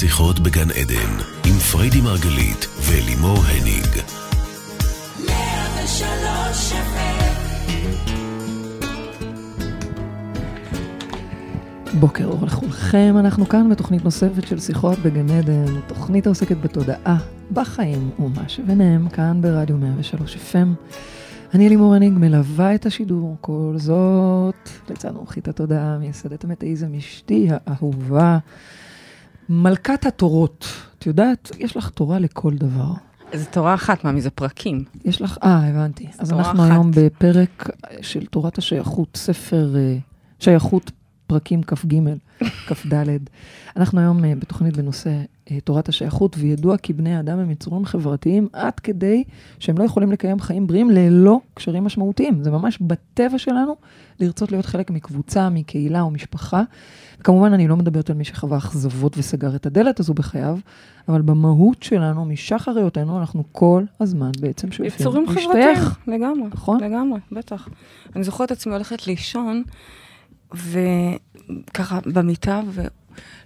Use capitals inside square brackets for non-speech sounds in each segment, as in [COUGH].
שיחות בגן עדן, עם פריידי מרגלית ולימור הניג. בוקר אור לכולכם, אנחנו כאן בתוכנית נוספת של שיחות בגן עדן, תוכנית העוסקת בתודעה, בחיים ומה שביניהם, כאן ברדיו 103 FM. אני לימור הניג, מלווה את השידור, כל זאת לצד מומחית התודעה, מייסדת המטאיזם, אשתי האהובה, מלכת התורות. את יודעת, יש לך תורה לכל דבר. זה תורה אחת, מה, מזה פרקים. יש לך, אה, הבנתי. אז אנחנו אחת. היום בפרק של תורת השייכות, ספר אה, שייכות, פרקים כ"ג, כ"ד. אנחנו היום אה, בתוכנית בנושא אה, תורת השייכות, וידוע כי בני האדם הם יצורים חברתיים עד כדי שהם לא יכולים לקיים חיים בריאים ללא קשרים משמעותיים. זה ממש בטבע שלנו לרצות להיות חלק מקבוצה, מקהילה או משפחה. כמובן, אני לא מדברת על מי שחווה אכזבות וסגר את הדלת הזו בחייו, אבל במהות שלנו, משחר היותנו, אנחנו כל הזמן בעצם שואפים יצורים להשתייך. חברתיים, לגמרי. נכון. לגמרי, בטח. אני זוכרת את עצמי הולכת לישון, וככה במיטה,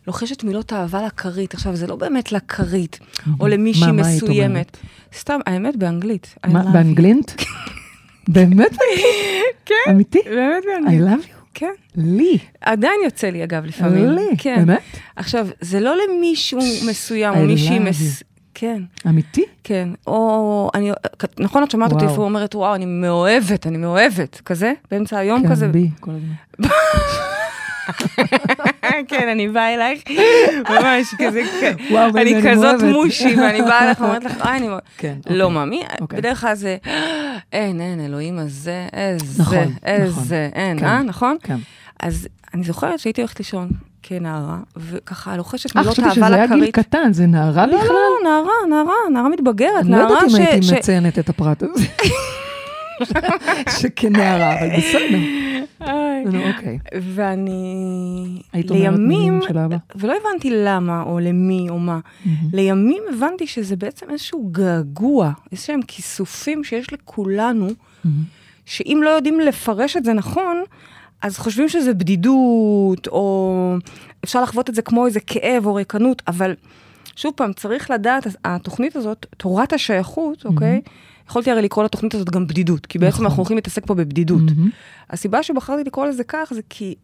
ולוחשת מילות אהבה לכרית. עכשיו, זה לא באמת לכרית, או למישהי מסוימת. סתם, האמת, באנגלית. I מה. באנגלית? באמת? [LAUGHS] כן, אמיתי? באמת I באנגלית. love you. כן. לי. עדיין יוצא לי, אגב, לפעמים. לי. כן. באמת? עכשיו, זה לא למישהו מסוים, I או מישהי מס... כן. אמיתי? כן, או אני, נכון, את שומעת אותי. לפעמים אומרת, וואו, אני מאוהבת, אני מאוהבת, כזה, באמצע היום כזה. כן, בי, כל הזמן. [LAUGHS] כן, אני באה אלייך, ממש כזה, כן. אני כזאת. מושי, ואני באה אליך ואומרת לך, אה, אני. כן. לא, אוקיי. ממי, אוקיי. בדרך כלל זה, אין, אין, אלוהים הזה, איזה, נכון, נכון. איזה, אין, כן. אה, נכון? כן. אז אני זוכרת שהייתי הולכת לישון כנערה, וככה לוחשת אה, מילות חשבתי שזה אהבה היה גיל לכרית. קטן, זה נערה לא, בכלל? לא, נערה, נערה, נערה מתבגרת, אני לא נערה יודעת אם ש... הייתי ש- מציינת את הפרט הזה. [LAUGHS] שכנערה, אבל בסדר. נו, אוקיי. ואני, היית לימים? ולא הבנתי למה או למי או מה, לימים הבנתי שזה בעצם איזשהו געגוע, איזשהם כיסופים שיש לכולנו, שאם לא יודעים לפרש את זה נכון, אז חושבים שזה בדידות, או אפשר לחוות את זה כמו איזה כאב או ריקנות, אבל שוב פעם, צריך לדעת, התוכנית הזאת, תורת השייכות, אוקיי? יכולתי הרי לקרוא לתוכנית הזאת גם בדידות, כי בעצם נכון. אנחנו הולכים להתעסק פה בבדידות. מהמם. הסיבה שבחרתי לקרוא לזה כך, זה כי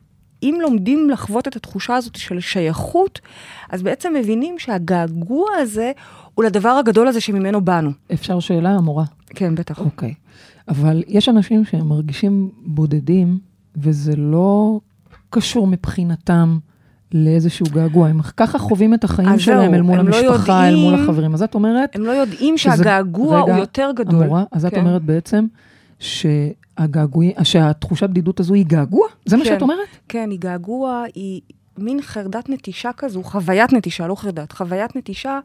אם לומדים לחוות את התחושה הזאת של שייכות, אז בעצם מבינים שהגעגוע הזה הוא לדבר הגדול הזה שממנו באנו. אפשר שאלה, המורה? כן, בטח. אוקיי. אבל יש אנשים שהם מרגישים בודדים, וזה לא קשור מבחינתם לאיזשהו געגוע. הם ככה חווים את החיים שלהם אל מול לא המשפחה, אל מול יודעים- החברים. אז את אומרת... הם לא יודעים שהגעגוע הוא רגע, יותר גדול. המורה, אז את כן. אומרת בעצם שהגעגועי, שהתחושת בדידות הזו היא געגוע? זה מה כן. שאת אומרת? כן, היא געגוע, היא מין חרדת נטישה כזו, חוויית נטישה, לא חרדת, חוויית נטישה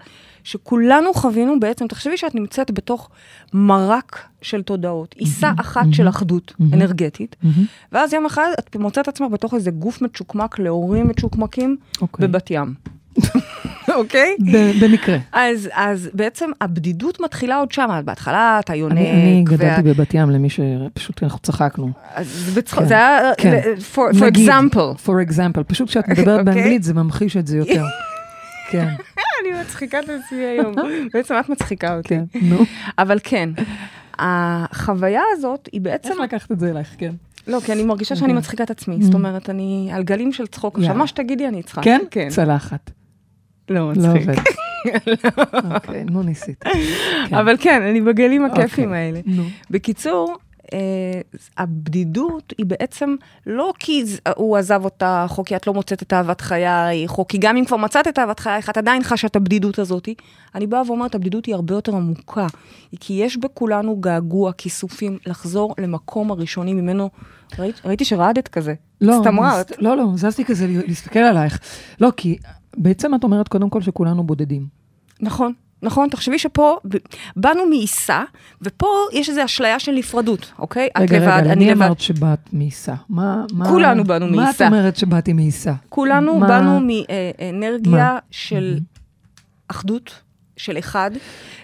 שכולנו חווינו בעצם, תחשבי שאת נמצאת בתוך מרק של תודעות, עיסה אחת של אחדות מהמם. אנרגטית, מהמם. ואז יום אחד את מוצאת עצמך בתוך איזה גוף מצ'וקמק להורים מצ'וקמקים אוקיי. בבת ים. [LAUGHS] אוקיי? במקרה. אז, אז בעצם הבדידות מתחילה עוד שם, בהתחלה אתה יונק. אני, אני וה- גדלתי בבת ים, למי שפשוט אנחנו צחקנו. אז בצחוק, כן, זה היה, כן. for, for נגיד, example. for example. פשוט כשאת מדברת [LAUGHS] אוקיי. באנגלית זה ממחיש את זה יותר. [LAUGHS] כן, אני מצחיקה את עצמי היום. בעצם את מצחיקה אותי. כן, נו. אבל כן, החוויה הזאת היא בעצם... איך לקחת את זה אלייך, כן. לא, כי אני מרגישה שאני אוקיי. מצחיקה את עצמי. זאת אומרת, אני על גלים של צחוק. עכשיו. מה שתגידי אני אצחק. כן? כן. צלחת. לא לא מצחיק. עובד. [LAUGHS] אוקיי, נו ניסית. כן. אבל כן, אני בגלים הכיפים אוקיי. האלה. נו. בקיצור, אה, הבדידות היא בעצם לא כי הוא עזב אותך, או כי את לא מוצאת את אהבת חייך, או כי גם אם כבר מצאת את אהבת חייך, את עדיין חשה את הבדידות הזאת. אני באה ואומרת, הבדידות היא הרבה יותר עמוקה. היא כי יש בכולנו געגוע, כיסופים, לחזור למקום הראשוני ממנו. ראית, ראיתי שרעדת כזה. לא, סתם מס- רעת. לא, לא, זזתי כזה להסתכל עלייך. לא, כי בעצם את אומרת קודם כל שכולנו בודדים. נכון. נכון, תחשבי שפה באנו מעיסה, ופה יש איזו אשליה של נפרדות, אוקיי? את רגע, לבד, רגע, אני לבד. אמרת שבאת מעיסה? מה, מה... כולנו באנו מה מעיסה. את אומרת שבאתי מעיסה? כולנו מה- באנו מאנרגיה מה? של אחדות, של אחד,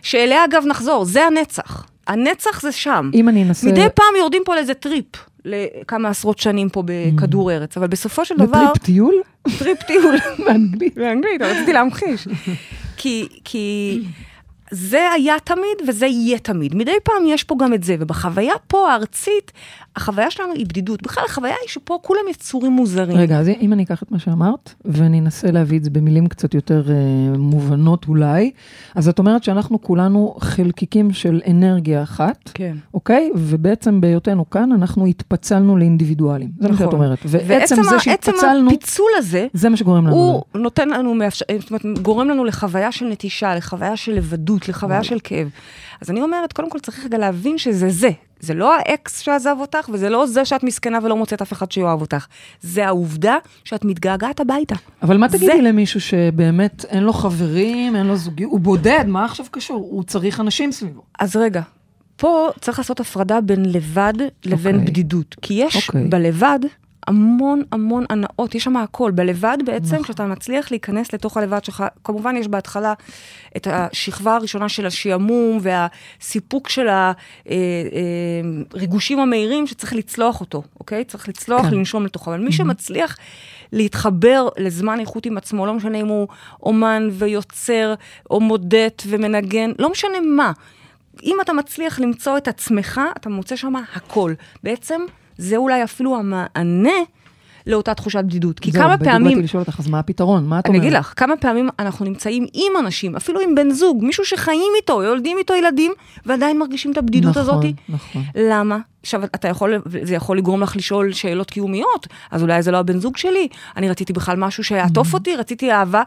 שאליה אגב נחזור, זה הנצח. הנצח זה שם. אם אני אנסה... מדי פעם יורדים פה לאיזה טריפ, לכמה עשרות שנים פה בכדור ארץ, אבל בסופו של דבר, לטריפ טיול? טריפ טיול. [LAUGHS] באנגלית. באנגלית, רציתי להמחיש. כי, כי זה היה תמיד וזה יהיה תמיד. מדי פעם יש פה גם את זה, ובחוויה פה הארצית, החוויה שלנו היא בדידות. בכלל, החוויה היא שפה כולם יצורים מוזרים. רגע, אז אם אני אקח את מה שאמרת, ואני אנסה להביא את זה במילים קצת יותר אה, מובנות אולי, אז את אומרת שאנחנו כולנו חלקיקים של אנרגיה אחת, כן. אוקיי? ובעצם בהיותנו כאן, אנחנו התפצלנו לאינדיבידואלים. זה מה שאת נכון. אומרת. ועצם ועצם זה שהתפצלנו, עצם הפיצול הזה, זה מה שגורם לנו. הוא נותן לנו, מאפשר, אומרת, גורם לנו לחוויה של נטישה, לחוויה של לבדות, לחוויה של כאב. אז אני אומרת, קודם כל צריך רגע להבין שזה זה. זה לא האקס שעזב אותך, וזה לא זה שאת מסכנה ולא מוצאת אף אחד שיאהב אותך. זה העובדה שאת מתגעגעת הביתה. אבל מה זה- תגידי למישהו שבאמת אין לו חברים, אין לו זוגיות, הוא בודד, מה עכשיו קשור? הוא צריך אנשים סביבו. אז רגע, פה צריך לעשות הפרדה בין לבד לבין אוקיי. בדידות. כי יש אוקיי. בלבד המון המון הנאות, יש שם הכל. בלבד בעצם, נכון. כשאתה מצליח להיכנס לתוך הלבד שלך, כמובן יש בהתחלה את השכבה הראשונה של השעמום והסיפוק של הריגושים המהירים שצריך לצלוח אותו, אוקיי? צריך לצלוח, כן. לנשום לתוכו. אבל מי שמצליח להתחבר לזמן איכות עם עצמו, לא משנה אם הוא אומן ויוצר, או מודט ומנגן, לא משנה מה. אם אתה מצליח למצוא את עצמך, אתה מוצא שם הכל. בעצם, זה אולי אפילו המענה לאותה תחושת בדידות. כי זהו, כמה בדיוק פעמים... באתי לשאול אותך, אז מה הפתרון? מה את אני אומרת? אגיד לך, כמה פעמים אנחנו נמצאים עם אנשים, אפילו עם בן זוג, מישהו שחיים איתו, יולדים איתו ילדים, ועדיין מרגישים את הבדידות נכון, הזאת. נכון. למה? עכשיו, אתה יכול, זה יכול לגרום לך לשאול שאלות קיומיות, אז אולי זה לא הבן זוג שלי, אני רציתי בכלל משהו שיעטוף אותי, רציתי אהבה.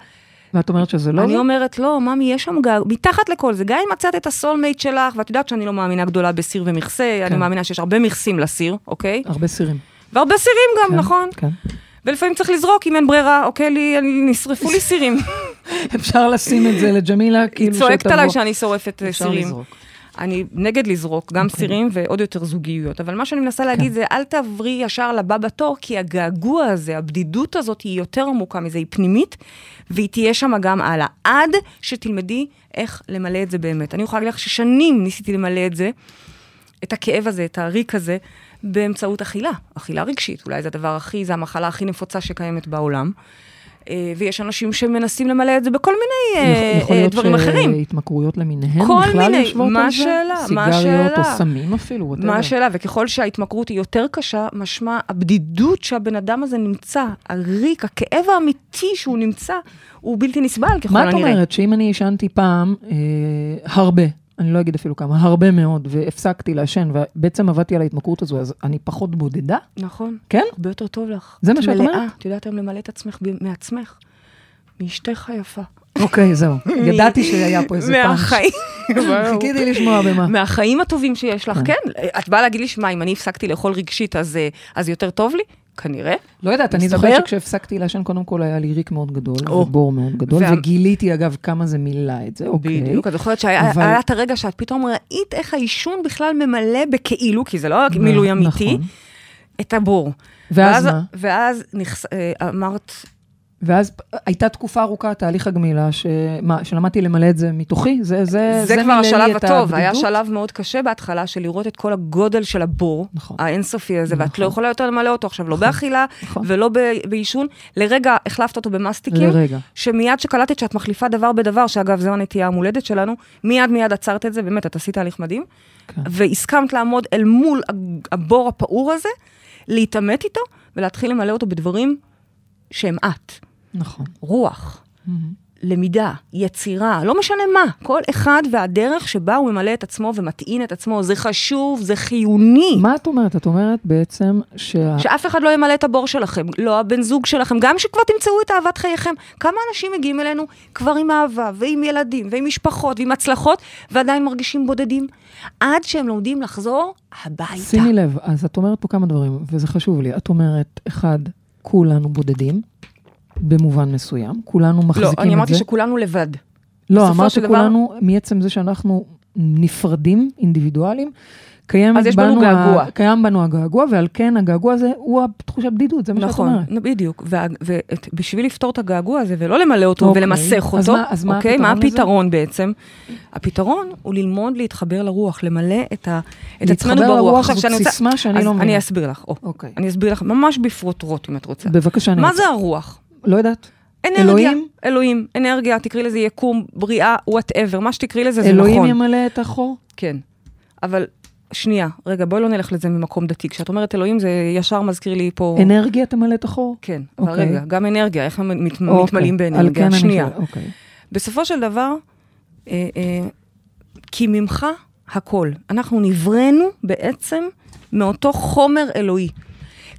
ואת אומרת שזה לא אני זה? אומרת, לא, ממי, יש שם גג, מתחת לכל זה, גם אם מצאת את הסולמייט שלך, ואת יודעת שאני לא מאמינה גדולה בסיר ומכסה, אני כן. מאמינה שיש הרבה מכסים לסיר, אוקיי? הרבה סירים. והרבה סירים גם, כן, נכון? כן. ולפעמים צריך לזרוק, אם אין ברירה, אוקיי, לי, אני- נשרפו לי סירים. [LAUGHS] אפשר לשים את זה לג'מילה, היא כאילו צועקת שתבוא. עליי שאני שורפת אה, אפשר סירים. לזרוק. אני נגד לזרוק, גם אוקיי. סירים ועוד יותר זוגיות. אבל מה שאני מנסה להגיד כן. זה, אל תעברי ישר לבא בתור, כי הגעגוע הזה, הבדידות הזאת, היא יותר עמוקה מזה, היא פנימית, והיא תהיה שם גם הלאה. עד שתלמדי איך למלא את זה באמת. אני יכולה להגיד לך ששנים ניסיתי למלא את זה, את הכאב הזה, את הריק הזה, באמצעות אכילה. אכילה רגשית, אולי זה הדבר הכי, זה המחלה הכי נפוצה שקיימת בעולם. אה, ויש אנשים שמנסים למלא את זה בכל מיני אה, יכול- יכול אה, להיות דברים אחרים. שהתמכרויות למיניהן כל בכלל מיני, יושבות על זה? השאלה? מה סיגריות או השאלה? סמים אפילו, whatever. מה השאלה? וככל שההתמכרות היא יותר קשה, משמע הבדידות שהבן אדם הזה נמצא, הריק, הכאב האמיתי שהוא נמצא, הוא בלתי נסבל ככל מה את הנראה. אומרת, שאם אני עישנתי פעם אה, הרבה, אני לא אגיד אפילו כמה, הרבה מאוד, והפסקתי לעשן, ובעצם עבדתי על ההתמכרות הזו, אז אני פחות בודדה? נכון. כן? הרבה יותר טוב לך. זה מה שאת מלאה. אומרת? את יודעת היום למלא את עצמך מעצמך. מאשתך היפה. אוקיי, זהו. [LAUGHS] ידעתי שהיה פה איזה פאנץ'. מהחיים. [LAUGHS] חיכיתי לשמוע במה. מהחיים הטובים שיש לך, כן. כן. את באה להגיד לי, שמע, אם אני הפסקתי לאכול רגשית, אז, אה, אז יותר טוב לי? כנראה. לא יודעת, אני מסתבר? זוכרת שכשהפסקתי לעשן, קודם כל היה לי ריק מאוד גדול, או. ובור מאוד גדול, וה- וגיליתי אגב כמה זה מילא את זה, אוקיי. בדיוק, את זוכרת שהיה אבל- את הרגע שאת פתאום ראית איך העישון בכלל ממלא בכאילו, כי זה לא מילוי אמיתי, נכון. את הבור. ואז מה? ואז נכס, אה, אמרת, ואז הייתה תקופה ארוכה, תהליך הגמילה, שמה, שלמדתי למלא את זה מתוכי, זה, זה, זה כבר מילא לי השלב הטוב, היה. שלב מאוד קשה בהתחלה של לראות את כל הגודל של הבור, נכון. האינסופי הזה, ואת נכון. לא יכולה יותר למלא אותו עכשיו, לא באכילה נכון. ולא בעישון. לרגע החלפת אותו במסטיקים, לרגע. שמיד שקלטת שאת מחליפה דבר בדבר, שאגב, זו הנטייה המולדת שלנו, מיד מיד עצרת את זה, באמת, את עשית תהליך מדהים, כן. והסכמת לעמוד אל מול הבור הפעור הזה, להתעמת איתו, ולהתחיל למלא אותו בדברים שהם את. נכון. רוח, למידה, יצירה, לא משנה מה, כל אחד והדרך שבה הוא ממלא את עצמו ומטעין את עצמו, זה חשוב, זה חיוני. מה את אומרת? את אומרת בעצם שה... שאף אחד לא ימלא את הבור שלכם, לא הבן זוג שלכם, גם שכבר תמצאו את אהבת חייכם. כמה אנשים מגיעים אלינו כבר עם אהבה, ועם ילדים, ועם משפחות, ועם הצלחות, ועדיין מרגישים בודדים, עד שהם לומדים לחזור הביתה. שימי לב, אז את אומרת פה כמה דברים, וזה חשוב לי. את אומרת, אחד, כולנו בודדים, במובן מסוים, כולנו מחזיקים לא, את זה. אני אמרתי שכולנו לבד. לא, אמרת של דבר- שכולנו, מעצם זה שאנחנו נפרדים, אינדיבידואלים, קיים אז יש בנו געגוע. קיים בנו הגעגוע, ועל כן הגעגוע הזה הוא תחושת בדידות, זה מה שאת נכון, אומרת. נ- בדיוק. ובשביל לפתור את הגעגוע הזה ולא למלא אותו אוקיי. ולמסך אז אותו, מה- אז מה אוקיי? מה הפתרון לזה? הפתרון בעצם? הפתרון הוא ללמוד להתחבר לרוח, למלא את, ה, את עצמנו להתחבר ברוח. לרוח זאת שאני רוצה- סיסמה שאני אז לא מבינה. אני אסביר לך. או, אוקיי. אני אסביר לך ממש בפרוטרוט, אם את רוצה. בבקשה, אני מה רוצה. זה הרוח? לא יודעת. אנרגיה, אלוהים? אלוהים, אנרגיה, תקראי לזה יקום, בריאה, whatever, מה שתקראי לזה זה אלוהים נכון. ימלא את החור? כן. אבל שנייה, רגע, בואי לא נלך לזה ממקום דתי. כשאת אומרת אלוהים, זה ישר מזכיר לי פה... אנרגיה תמלא את החור? כן, אבל אוקיי. רגע, גם אנרגיה, איך הם מת, אוקיי, מתמלאים באנרגיה? כן שנייה. שואל, אוקיי. בסופו של דבר, אה, אה, כי ממך הכל. אנחנו נבראנו בעצם מאותו חומר אלוהי.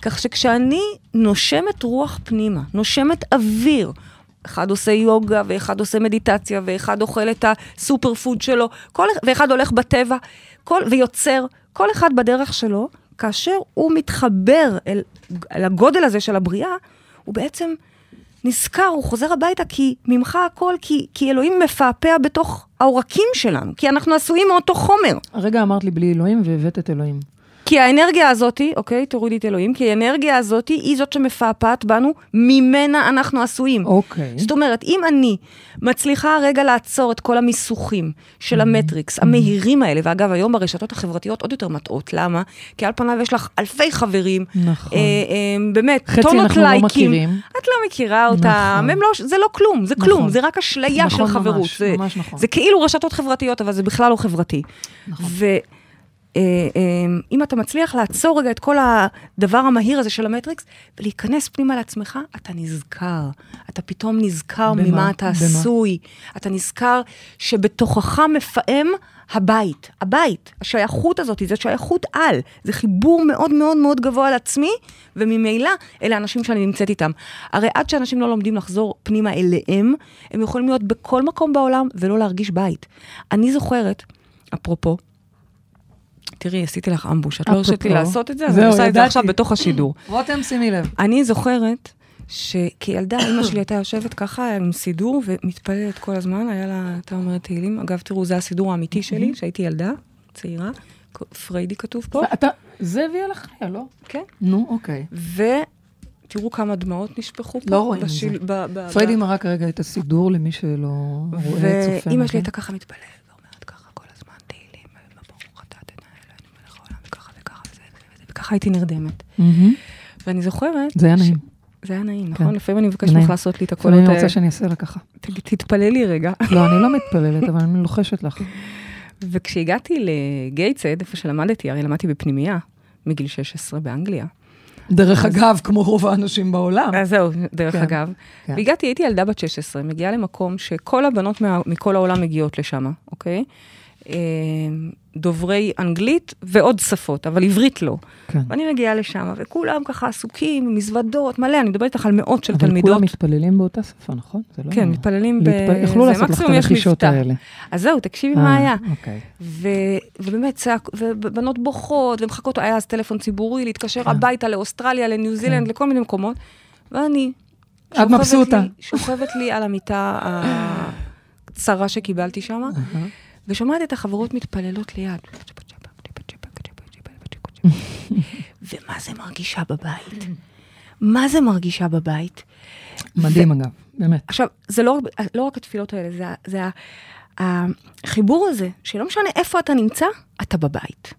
כך שכשאני נושמת רוח פנימה, נושמת אוויר, אחד עושה יוגה, ואחד עושה מדיטציה, ואחד אוכל את הסופר פוד שלו, כל, ואחד הולך בטבע, כל, ויוצר, כל אחד בדרך שלו, כאשר הוא מתחבר אל, אל הגודל הזה של הבריאה, הוא בעצם נזכר, הוא חוזר הביתה כי ממך הכל, כי, כי אלוהים מפעפע בתוך העורקים שלנו, כי אנחנו עשויים מאותו חומר. הרגע אמרת לי בלי אלוהים והבאת את אלוהים. כי האנרגיה הזאתי, אוקיי, תורידי את אלוהים, כי האנרגיה הזאתי היא זאת שמפעפעת בנו, ממנה אנחנו עשויים. אוקיי. זאת אומרת, אם אני מצליחה רגע לעצור את כל המיסוכים של המטריקס, המהירים האלה, ואגב, היום ברשתות החברתיות עוד יותר מטעות, למה? כי על פניו יש לך אלפי חברים, נכון. אה, אה, באמת, חצי טונות אנחנו לא לייקים. מכירים. את לא מכירה אותם, נכון. לא, זה לא כלום, זה כלום, נכון. זה רק אשליה נכון, של חברות. ממש, זה, ממש נכון. זה כאילו רשתות חברתיות, אבל זה בכלל לא חברתי. נכון. ואם אתה מצליח לעצור רגע את כל הדבר המהיר הזה של המטריקס, ולהיכנס פנימה לעצמך, אתה נזכר. אתה פתאום נזכר במה? ממה אתה במה? עשוי. אתה נזכר שבתוכך מפעם הבית. הבית, השייכות הזאת, זה שייכות על. זה חיבור מאוד מאוד מאוד גבוה על עצמי, וממילא אלה האנשים שאני נמצאת איתם. הרי עד שאנשים לא לומדים לחזור פנימה אליהם, הם יכולים להיות בכל מקום בעולם ולא להרגיש בית. אני זוכרת, אפרופו, תראי, עשיתי לך אמבוש, את לא הרשית לי אפרופו. לעשות את זה, אז אני עושה את זה. עכשיו בתוך השידור. [CLEARS THROAT] רותם, שימי לב. אני זוכרת שכילדה, [CLEARS THROAT] אימא שלי הייתה יושבת ככה עם סידור ומתפללת כל הזמן, היה לה, הייתה אומרת תהילים. אגב, תראו, זה הסידור האמיתי [CLEARS THROAT] שלי, כשהייתי ילדה, צעירה. פריידי כתוב פה. אתה, זה הביא על החיה, לא? כן. נו, אוקיי. ותראו כמה דמעות נשפכו פה. לא רואים את זה. פריידי מראה כרגע את הסידור למי שלא רואה, צופה. ואימא. שלי הייתה ככה מתפללת, ואומרת ככה כל הזמן תהילים, ברוך אתה תנהל אלוהינו מלך העולם, וככה וככה וזה וזה, וככה הייתי נרדמת. ואני זוכרת... זה היה נעים. זה היה נעים, כן. נכון? לפעמים אני מבקשת. ממך לעשות לי את הקולות אני האלה. רוצה שאני אעשה לה ככה. תתפללי רגע. לא, אני לא מתפללת, אבל אני לוחשת לך. [LAUGHS] וכשהגעתי לגייטסד, איפה שלמדתי, הרי למדתי בפנימייה, מגיל 16 באנגליה. דרך אגב, כמו רוב האנשים בעולם. אז זהו, דרך כן, אגב. כן. והגעתי, הייתי ילדה בת 16, מגיעה למקום שכל הבנות מה, מכל העולם מגיעות לשם, אוקיי? אה, דוברי אנגלית ועוד שפות, אבל עברית לא. כן. ואני מגיעה לשם, וכולם ככה עסוקים, מזוודות, מלא, אני מדברת איתך על מאות של אבל תלמידות. כולם מתפללים באותה שפה, נכון? זה לא... כן, מתפללים ב... להתפ- יכלו זה לעשות לך את הרכישות. האלה. אז זהו, תקשיבי אה, מה היה. אוקיי. ו... ובאמת, צעק... ובנות בוכות, ומחכות, היה אז טלפון ציבורי, להתקשר כן. הביתה לאוסטרליה, לניו זילנד, כן. לכל מיני מקומות. ואני... את מבסוטה. שוכבת לי על המיטה הצרה שקיבלתי שם, אהה. ושומעת את החברות מתפללות ליד. ומה זה מרגישה בבית? מה זה מרגישה בבית? מדהים אגב, באמת. עכשיו, זה לא, רק- לא רק התפילות האלה, זה, זה החיבור הזה, שלא משנה איפה אתה נמצא, אתה בבית.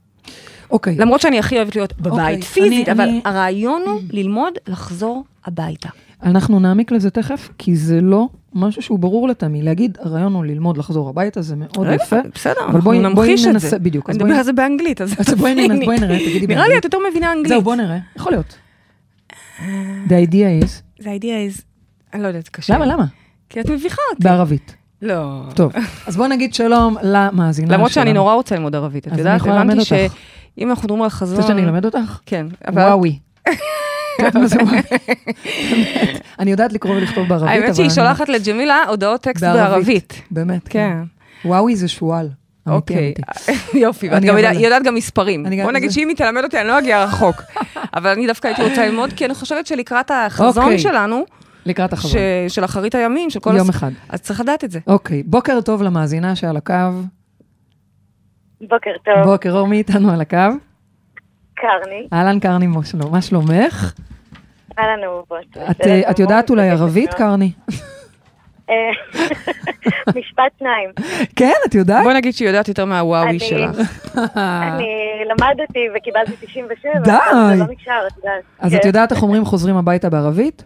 אוקיי. למרות שאני הכי אוהבת להיות בבית אוקיי, פיזית, אני- אבל אני- הרעיון הוא ללמוד לחזור הביתה. אנחנו נעמיק לזה תכף, כי זה לא משהו שהוא ברור לתמי. להגיד, הרעיון הוא ללמוד לחזור הביתה, זה מאוד יפה. בסדר, אנחנו בואי- בואי נמחיש את זה. בדיוק, אני בואי- מדבר על זה באנגלית, אז אז בואי נראה, תביני. בואי נראה, תגידי נראה לי באנגלית. את יותר מבינה אנגלית. זהו, בוא נראה. יכול להיות. The idea is... זה idea is... אני לא יודעת, קשה. למה, למה? כי את מביכה אותי. בערבית. לא. טוב, אז בואו נגיד שלום למאזינה שלנו. למרות שאני נורא רוצה ללמוד ערבית, את יודעת, הבנתי. שאם אנחנו מדברים על חזון... רוצה שאני אלמד אותך? כן. אבל- וואוי. יודעת מה זה? באמת. אני יודעת לקרוא ולכתוב בערבית, אבל... האמת שהיא שולחת לג'מילה הודעות טקסט בערבית. באמת, כן. וואוי זה שועל. אוקיי. [LAUGHS] יופי, ואת אני גם יודעת- גם מספרים. אני גם- בוא נגיד שאם היא תלמד אותי, אני לא אגיע רחוק. [LAUGHS] אבל אני דווקא הייתי רוצה ללמוד, כי אני חושבת שלקראת החזון אוקיי. שלנו, לקראת החזון. של אחרית הימים, של כל... יום אחד. אז צריך לדעת את זה. אוקיי, בוקר טוב למאזינה שעל הקו. בוקר טוב, בוקר אור, מי איתנו על הקו? קרני, אהלן קרני, מה שלומך? אהלן אהובות. את, אה, יודעת אולי ערבית, קרני? אה, [LAUGHS] משפט שניים. כן, את יודעת? בוא נגיד שהיא יודעת יותר מהוואוי שלך. אני למדתי וקיבלתי 97, די. זה לא נשאר, את יודעת. אז את כן. יודעת איך אומרים חוזרים הביתה בערבית?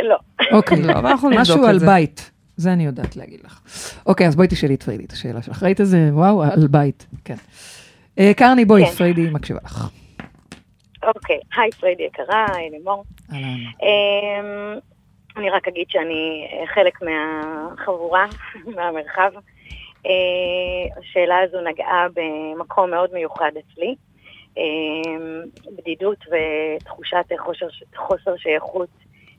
לא. אוקיי, לא, אבל אנחנו נבדוק משהו את על זה. בית. זה אני יודעת להגיד לך. אוקיי, אז בואי תשאלי את פריידי את השאלה שלך. ראית איזה, וואו, על בית, כן. אה, קרני, בואי, כן. פריידי מקשיבה לך. אוקיי, היי פריידי יקרה, היי לימור. אמ, אני רק אגיד שאני אה, חלק מהחבורה, [LAUGHS] מהמרחב. אה, השאלה הזו נגעה במקום מאוד מיוחד אצלי. אמ, בדידות ותחושת חוסר, חוסר שייכות.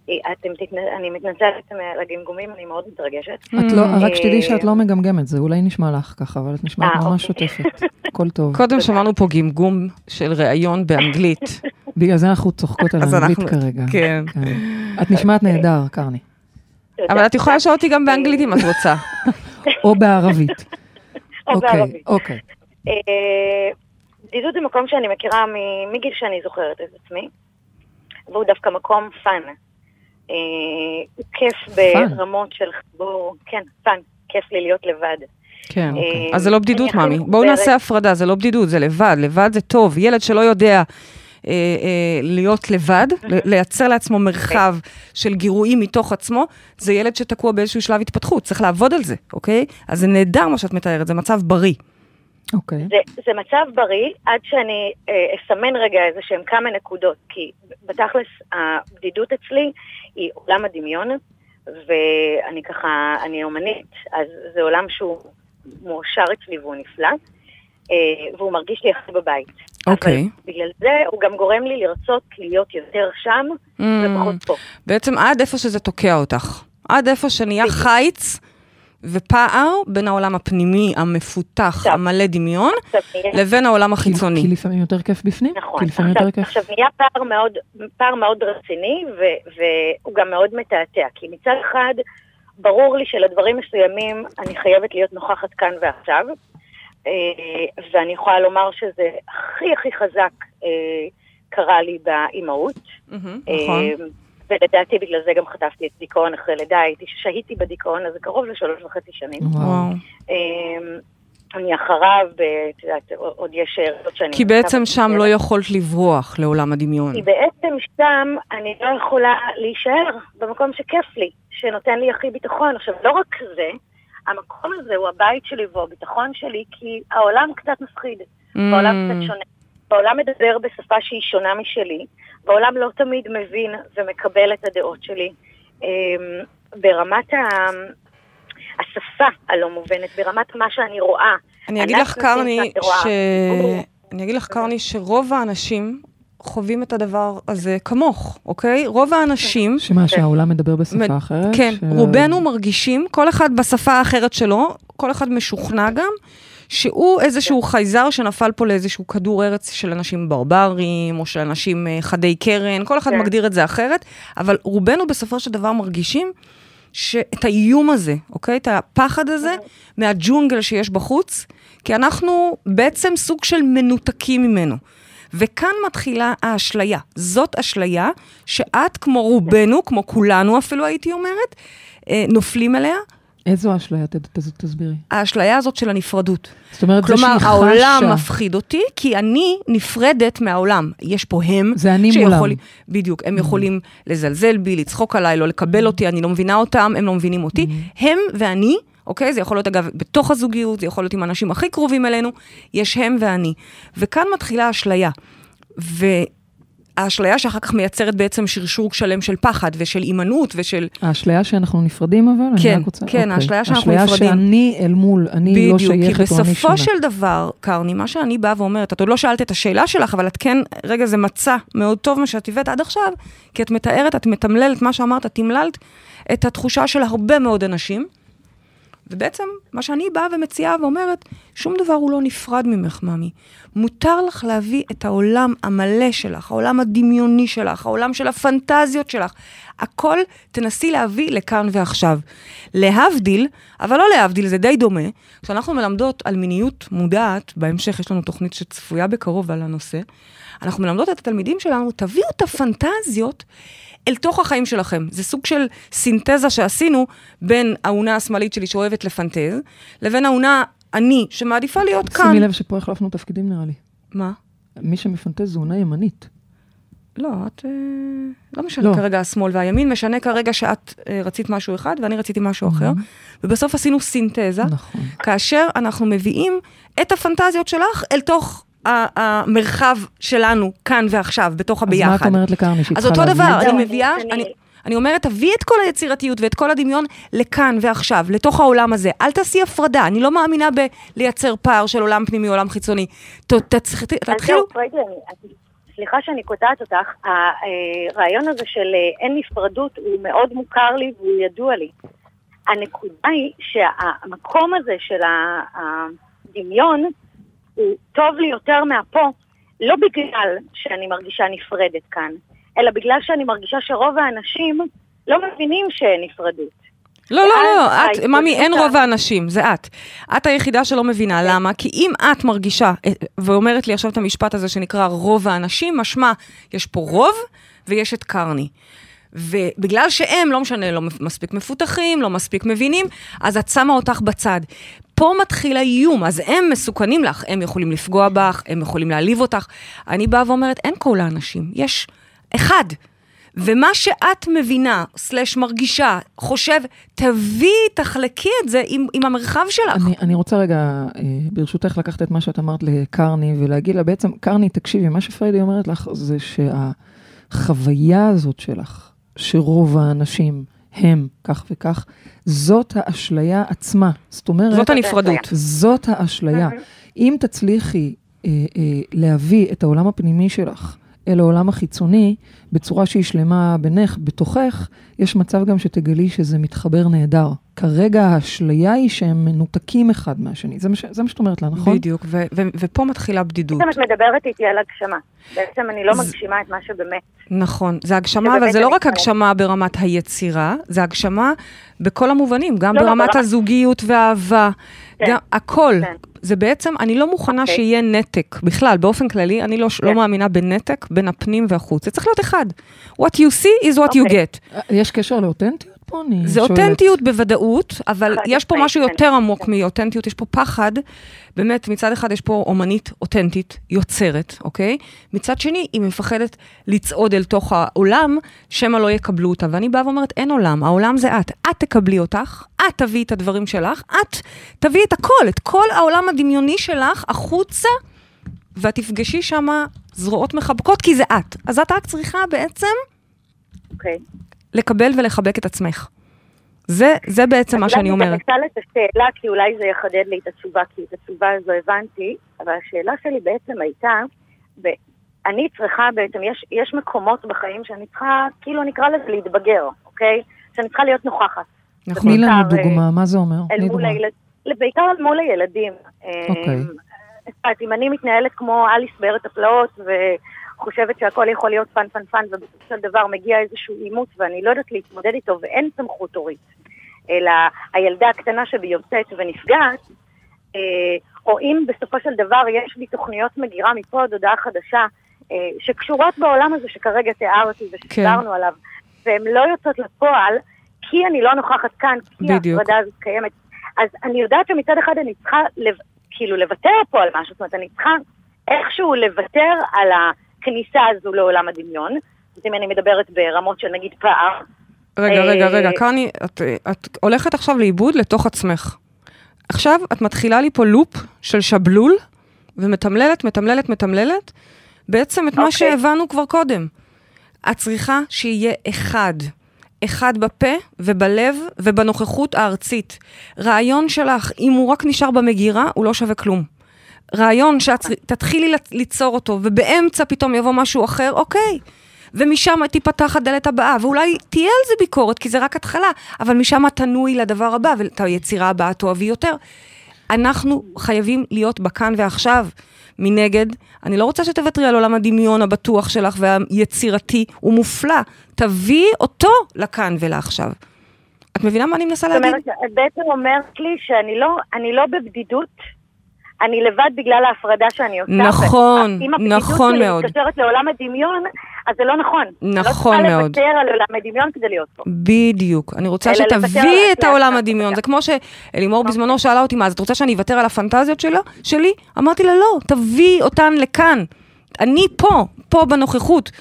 אה, אתם תתנ... אני מתנצלת על הגמגומים, אני מאוד מתרגשת. את לא, רק שתדעי אה, שאת לא מגמגמת, זה אולי נשמע לך ככה, אבל את נשמעת אה, ממש אוקיי. שוטפת. הכל טוב. [LAUGHS] קודם שמענו פה גמגום של ראיון באנגלית. בגלל זה אנחנו צוחקות על אנחנו- כרגע. כן. את נשמעת נהדר, קרני. אבל את יכולה לשאול אותי גם באנגלית אם את רוצה. [LAUGHS] או בערבית. או אוקיי, בערבית. אוקיי. אה, בדידות זה מקום שאני מכירה מגיל שאני זוכרת את עצמי, והוא דווקא מקום fun. אה, כיף? ברמות של חיבור, כן, fun, כיף לי להיות לבד. כן. אוקיי. אז זה לא בדידות, ממי. בואו. נעשה הפרדה, זה לא בדידות, זה לבד. לבד זה טוב. ילד שלא יודע אה, אה, להיות לבד, לייצר לעצמו מרחב של גירויים מתוך עצמו, זה ילד שתקוע באיזשהו שלב התפתחות. צריך לעבוד על זה, אוקיי? אז זה נהדר מה שאת מתארת, זה מצב בריא. אוקיי. זה, זה מצב בריא עד שאני אה, אסמן רגע איזה שהם כמה נקודות, כי בתכלס הבדידות אצלי היא עולם הדמיון, ואני ככה, אני אומנית, אז זה עולם שהוא מאושר אצלי והוא נפלא, אה, והוא מרגיש לי הכי בבית. אוקיי. אבל בגלל זה הוא גם גורם לי לרצות להיות יותר שם Mm. ופחות פה. בעצם עד איפה שזה תוקע אותך. עד איפה שנהיה חיץ ופער בין העולם הפנימי, המפותח, עכשיו. המלא דמיון, עכשיו לבין העולם החיצוני. כי לפעמים יותר כיף בפנים? נכון. כי לפעמים עכשיו, יותר כיף. עכשיו נהיה פער מאוד, פער מאוד רציני, ו, והוא גם מאוד מתעתע. כי מצד אחד, ברור לי שלדברים מסוימים אני חייבת להיות נוכחת כאן ועכשיו, אה, ואני יכולה לומר שזה הכי הכי חזק אה, קרה לי באימהות. מהמם, נכון. אה, ולדעתי בגלל זה גם חטפתי את דיכאון אחרי לידה, הייתי, שהיתי בדיכאון הזה קרוב לשלוש וחצי שנים. וואו. אה, אני אחריו, ב- את יודעת, עוד יש שאלות שאני... כי בעצם שם. לא יכולת לברוח לעולם הדמיון. כי בעצם שם אני לא יכולה להישאר במקום שכיף לי, שנותן לי הכי ביטחון. עכשיו, לא רק זה, המקום הזה הוא הבית שלי והוא הביטחון שלי, כי העולם קצת מפחיד, Mm. העולם קצת שונה. העולם מדבר בשפה שהיא שונה משלי, והעולם לא תמיד מבין ומקבל את הדעות שלי. אמ, ברמת ה... השפה הלא מובנת, ברמת מה שאני רואה. אני אגיד לך, קרני, רואה. ש... אני אגיד לך, קרני, שרוב האנשים חווים את הדבר הזה כמוך, אוקיי? רוב האנשים... שמה, שהעולם מדבר בשפה מד- אחרת? כן, ש- רובנו מרגישים, כל אחד בשפה האחרת שלו, כל אחד משוכנע גם, שהוא איזשהו חייזר שנפל פה לאיזשהו כדור ארץ של אנשים ברברים, או של אנשים אה, חדי קרן, כל אחד כן. מגדיר את זה אחרת, אבל רובנו בסופו של דבר מרגישים שאת האיום הזה, אוקיי? את הפחד הזה מהג'ונגל שיש בחוץ, כי אנחנו בעצם סוג של מנותקים ממנו. וכאן מתחילה האשליה. זאת אשליה שאת, כמו רובנו, כמו כולנו אפילו הייתי אומרת, אה, נופלים אליה, איזו אשליה? תסבירי. האשליה הזאת של הנפרדות. זאת אומרת, זה כלומר, שהיא העולם חשה... מפחיד אותי, כי אני נפרדת מהעולם. יש פה הם. זה אני שיכולים- מולם. בדיוק, הם יכולים לזלזל בי, לצחוק עליי, לא לקבל אותי, אני לא מבינה אותם, הם לא מבינים אותי. הם ואני, אוקיי? זה יכול להיות, אגב, בתוך הזוגיות, זה יכול להיות עם האנשים הכי קרובים אלינו, יש הם ואני. וכאן מתחילה האשליה. והאשליה שאחר כך מייצרת בעצם שרשור שלם של פחד ושל הימנעות ושל... האשליה שאנחנו נפרדים אבל? כן, רוצה- כן, אוקיי. האשליה שאנחנו האשליה נפרדים. שאני אל מול, אני לא בדיוק, כי שייכת או אני שונה. בסופו של דבר, קרני, מה שאני באה ואומרת, את עוד לא שאלת את השאלה שלך, אבל את כן, רגע, זה מצע מאוד טוב מה שאת הבאת עד עכשיו, כי את מתארת, את מתמללת מה שאמרת, תמללת את התחושה של הרבה מאוד אנשים, ובעצם, מה שאני באה ומציעה ואומרת, שום דבר הוא לא נפרד ממך, ממי. מותר לך להביא את העולם המלא שלך, העולם הדמיוני שלך, העולם של הפנטזיות שלך. הכל תנסי להביא לכאן ועכשיו. להבדיל, אבל לא להבדיל, זה די דומה, כשאנחנו מלמדות על מיניות מודעת, בהמשך יש לנו תוכנית שצפויה בקרוב על הנושא, אנחנו מלמדות את התלמידים שלנו, תביאו את הפנטזיות אל תוך החיים שלכם. זה סוג של סינתזה שעשינו בין האונה השמאלית שלי שאוהבת לפנטז, לבין האונה אני שמעדיפה להיות כאן. שימי לב שפה החלפנו תפקידים נראה לי. מה? מי שמפנטז זו עונה ימנית. לא, את... אה, לא משנה לא. כרגע השמאל והימין, משנה כרגע שאת אה, רצית משהו אחד ואני רציתי משהו אחר, ובסוף עשינו סינתזה, נכון. כאשר אנחנו מביאים את הפנטזיות שלך אל תוך המרחב שלנו, כאן ועכשיו, בתוך אז הביחד. מה את אומרת לקרני שהיא אז צריכה אותו להביא? דבר, אני אני- מביאה, אני- אומרת, תביאי את כל היצירתיות ואת כל הדמיון לכאן ועכשיו, לתוך העולם הזה. אל תעשי הפרדה, אני לא מאמינה בלייצר פער של עולם פנימי, עולם חיצוני. ת- אז תתחילו... סליחה שאני קוטעת אותך, הרעיון הזה של אה, אין נפרדות הוא מאוד מוכר לי והוא ידוע לי. הנקודה היא שהמקום הזה של הדמיון הוא טוב לי יותר מהפה, לא בגלל שאני מרגישה נפרדת כאן, אלא בגלל שאני מרגישה שרוב האנשים לא מבינים שאין נפרדות. לא, לא, לא, את, ממי, אין רוב האנשים, זה את. את היחידה שלא מבינה, למה? כי אם את מרגישה, אה, ואומרת לי עכשיו את המשפט הזה שנקרא רוב האנשים, משמע, יש פה רוב ויש את קרני. ובגלל שהם, לא משנה, לא מספיק מפותחים, לא מספיק מבינים, אז את שמה אותך בצד. פה מתחיל האיום, אז הם מסוכנים לך, הם יכולים לפגוע בך, הם יכולים להעליב אותך. אני באה ואומרת, אין כל האנשים, יש אחד. ומה שאת מבינה, סלש מרגישה, חושב, תביאי, תחלקי את זה עם, עם המרחב שלך. אני, אני רוצה רגע, אה, ברשותך, לקחת את מה שאת אמרת לקרני ולהגיד לה, בעצם, קרני, תקשיבי, מה שפריידי אומרת לך זה שהחוויה הזאת שלך, שרוב האנשים הם כך וכך, זאת האשליה עצמה. זאת אומרת, זאת הנפרדות. זאת האשליה. אם תצליחי אה, אה, להביא את העולם הפנימי שלך אל העולם החיצוני, בצורה שהיא שלמה בינך, בתוכך, יש מצב גם שתגלי שזה מתחבר נהדר. כרגע האשליה היא שהם מנותקים אחד מהשני. זה מה, ש... זה מה שאת אומרת לה, נכון? בדיוק, ו- ו- ופה מתחילה בדידות. בעצם את מדברת איתי על הגשמה. בעצם אני לא מגשימה את מה שבאמת. נכון, זה הגשמה, אבל זה לא רק. הגשמה ברמת היצירה, זה הגשמה בכל המובנים, גם לא, לא, ברמת ברמת- הזוגיות והאהבה, כן, גם הכל. כן. זה בעצם, אני לא מוכנה אוקיי. שיהיה נתק, בכלל, באופן כללי, אני לא, לא כן. מאמינה בנתק בין הפנים והחוץ. זה צריך להיות אחד. What you see is what you אוקיי. get. אה, יש קשר לאותנטיות אני זה שואלת. אותנטיות בוודאות, אבל יש פה משהו כן. יותר עמוק מאותנטיות, יש פה פחד. באמת, מצד אחד יש פה אומנית אותנטית, יוצרת, אוקיי? מצד שני, היא מפחדת לצעוד אל תוך העולם, שמא לא יקבלו אותה. ואני באה ואומרת, אין עולם, העולם זה את. את תקבלי אותך, את תביאי את הדברים שלך, את תביאי את הכל, את כל העולם הדמיוני שלך החוצה, ואת תפגשי שם זרועות מחבקות, כי זה את. אז את רק צריכה בעצם אוקיי. לקבל ולחבק את עצמך. זה, זה בעצם מה שאני אומרת. אני אשאל את השאלה, כי אולי זה יחדד לי את התשובה, כי את התשובה הזו הבנתי, אבל השאלה שלי בעצם הייתה, אני צריכה בעצם, יש, יש מקומות בחיים שאני צריכה, כאילו נקרא לזה להתבגר, אוקיי? שאני צריכה להיות נוכחת. נכון. תני לנו בעיקר, דוגמה, מה זה אומר? אל מול. הילד, בעיקר אל מול הילדים. אוקיי. אמ, את יודעת, אם אני מתנהלת כמו אליס בארץ הפלאות וחושבת שהכל יכול להיות פן פן פן ובסופו של דבר מגיע איזשהו עימות ואני לא יודעת להתמודד איתו ואין סמכות הורית, אלא הילדה הקטנה שבי יוצאת ונפגעת, אה, או אם בסופו של דבר יש לי תוכניות מגירה מפה עד הודעה חדשה אה, שקשורות בעולם הזה שכרגע תיארתי ושדיברנו עליו, והן לא יוצאות לפועל כי אני לא נוכחת כאן, כי. ההפרדה הזאת קיימת. אז אני יודעת שמצד אחד אני צריכה לב, כאילו לוותר פה על משהו, זאת אומרת, אני צריכה איכשהו לוותר על הכניסה הזו לעולם הדמיון. אז אם אני מדברת ברמות של נגיד פער, רגע, אה, רגע, רגע, קרני, את, את הולכת עכשיו לאיבוד לתוך עצמך. עכשיו את מתחילה לי פה לופ של שבלול, ומתמללת, מתמללת, מתמללת, בעצם את מה אוקיי. שהבנו כבר קודם. את צריכה שיהיה אחד. אחד בפה ובלב ובנוכחות הארצית. רעיון שלך, אם הוא רק נשאר במגירה, הוא לא שווה כלום. רעיון שאת תתחילי ליצור אותו, ובאמצע פתאום יבוא משהו אחר, אוקיי. ומשם תיפתח הדלת הבאה, ואולי תהיה על זה ביקורת, כי זה רק התחלה, אבל משם תנועי לדבר הבא, ואת היצירה הבאה תאהבי יותר. אנחנו חייבים להיות בכאן ועכשיו. מנגד, אני לא רוצה שתוותרי על עולם הדמיון הבטוח שלך והיצירתי, הוא מופלא. תביאי אותו לכאן ולעכשיו. את מבינה מה אני מנסה זאת להגיד? אומרת, את בעצם אומרת לי שאני לא, לא בבדידות, אני לבד בגלל ההפרדה שאני עושה. נכון, אם הבדידות נכון שלי מאוד. מתקשרת לעולם הדמיון, אז זה לא נכון. נכון אני לא מאוד. צריכה לוותר על עולם הדמיון כדי להיות פה. בדיוק. אני רוצה שתביאי את העולם. הדמיון. זה כמו שאלימור בזמנו שאלה אותי, מה, אז את רוצה שאני אוותר על הפנטזיות שלי? אמרתי לה, לא, תביאי אותן לכאן. אני פה, פה בנוכחות.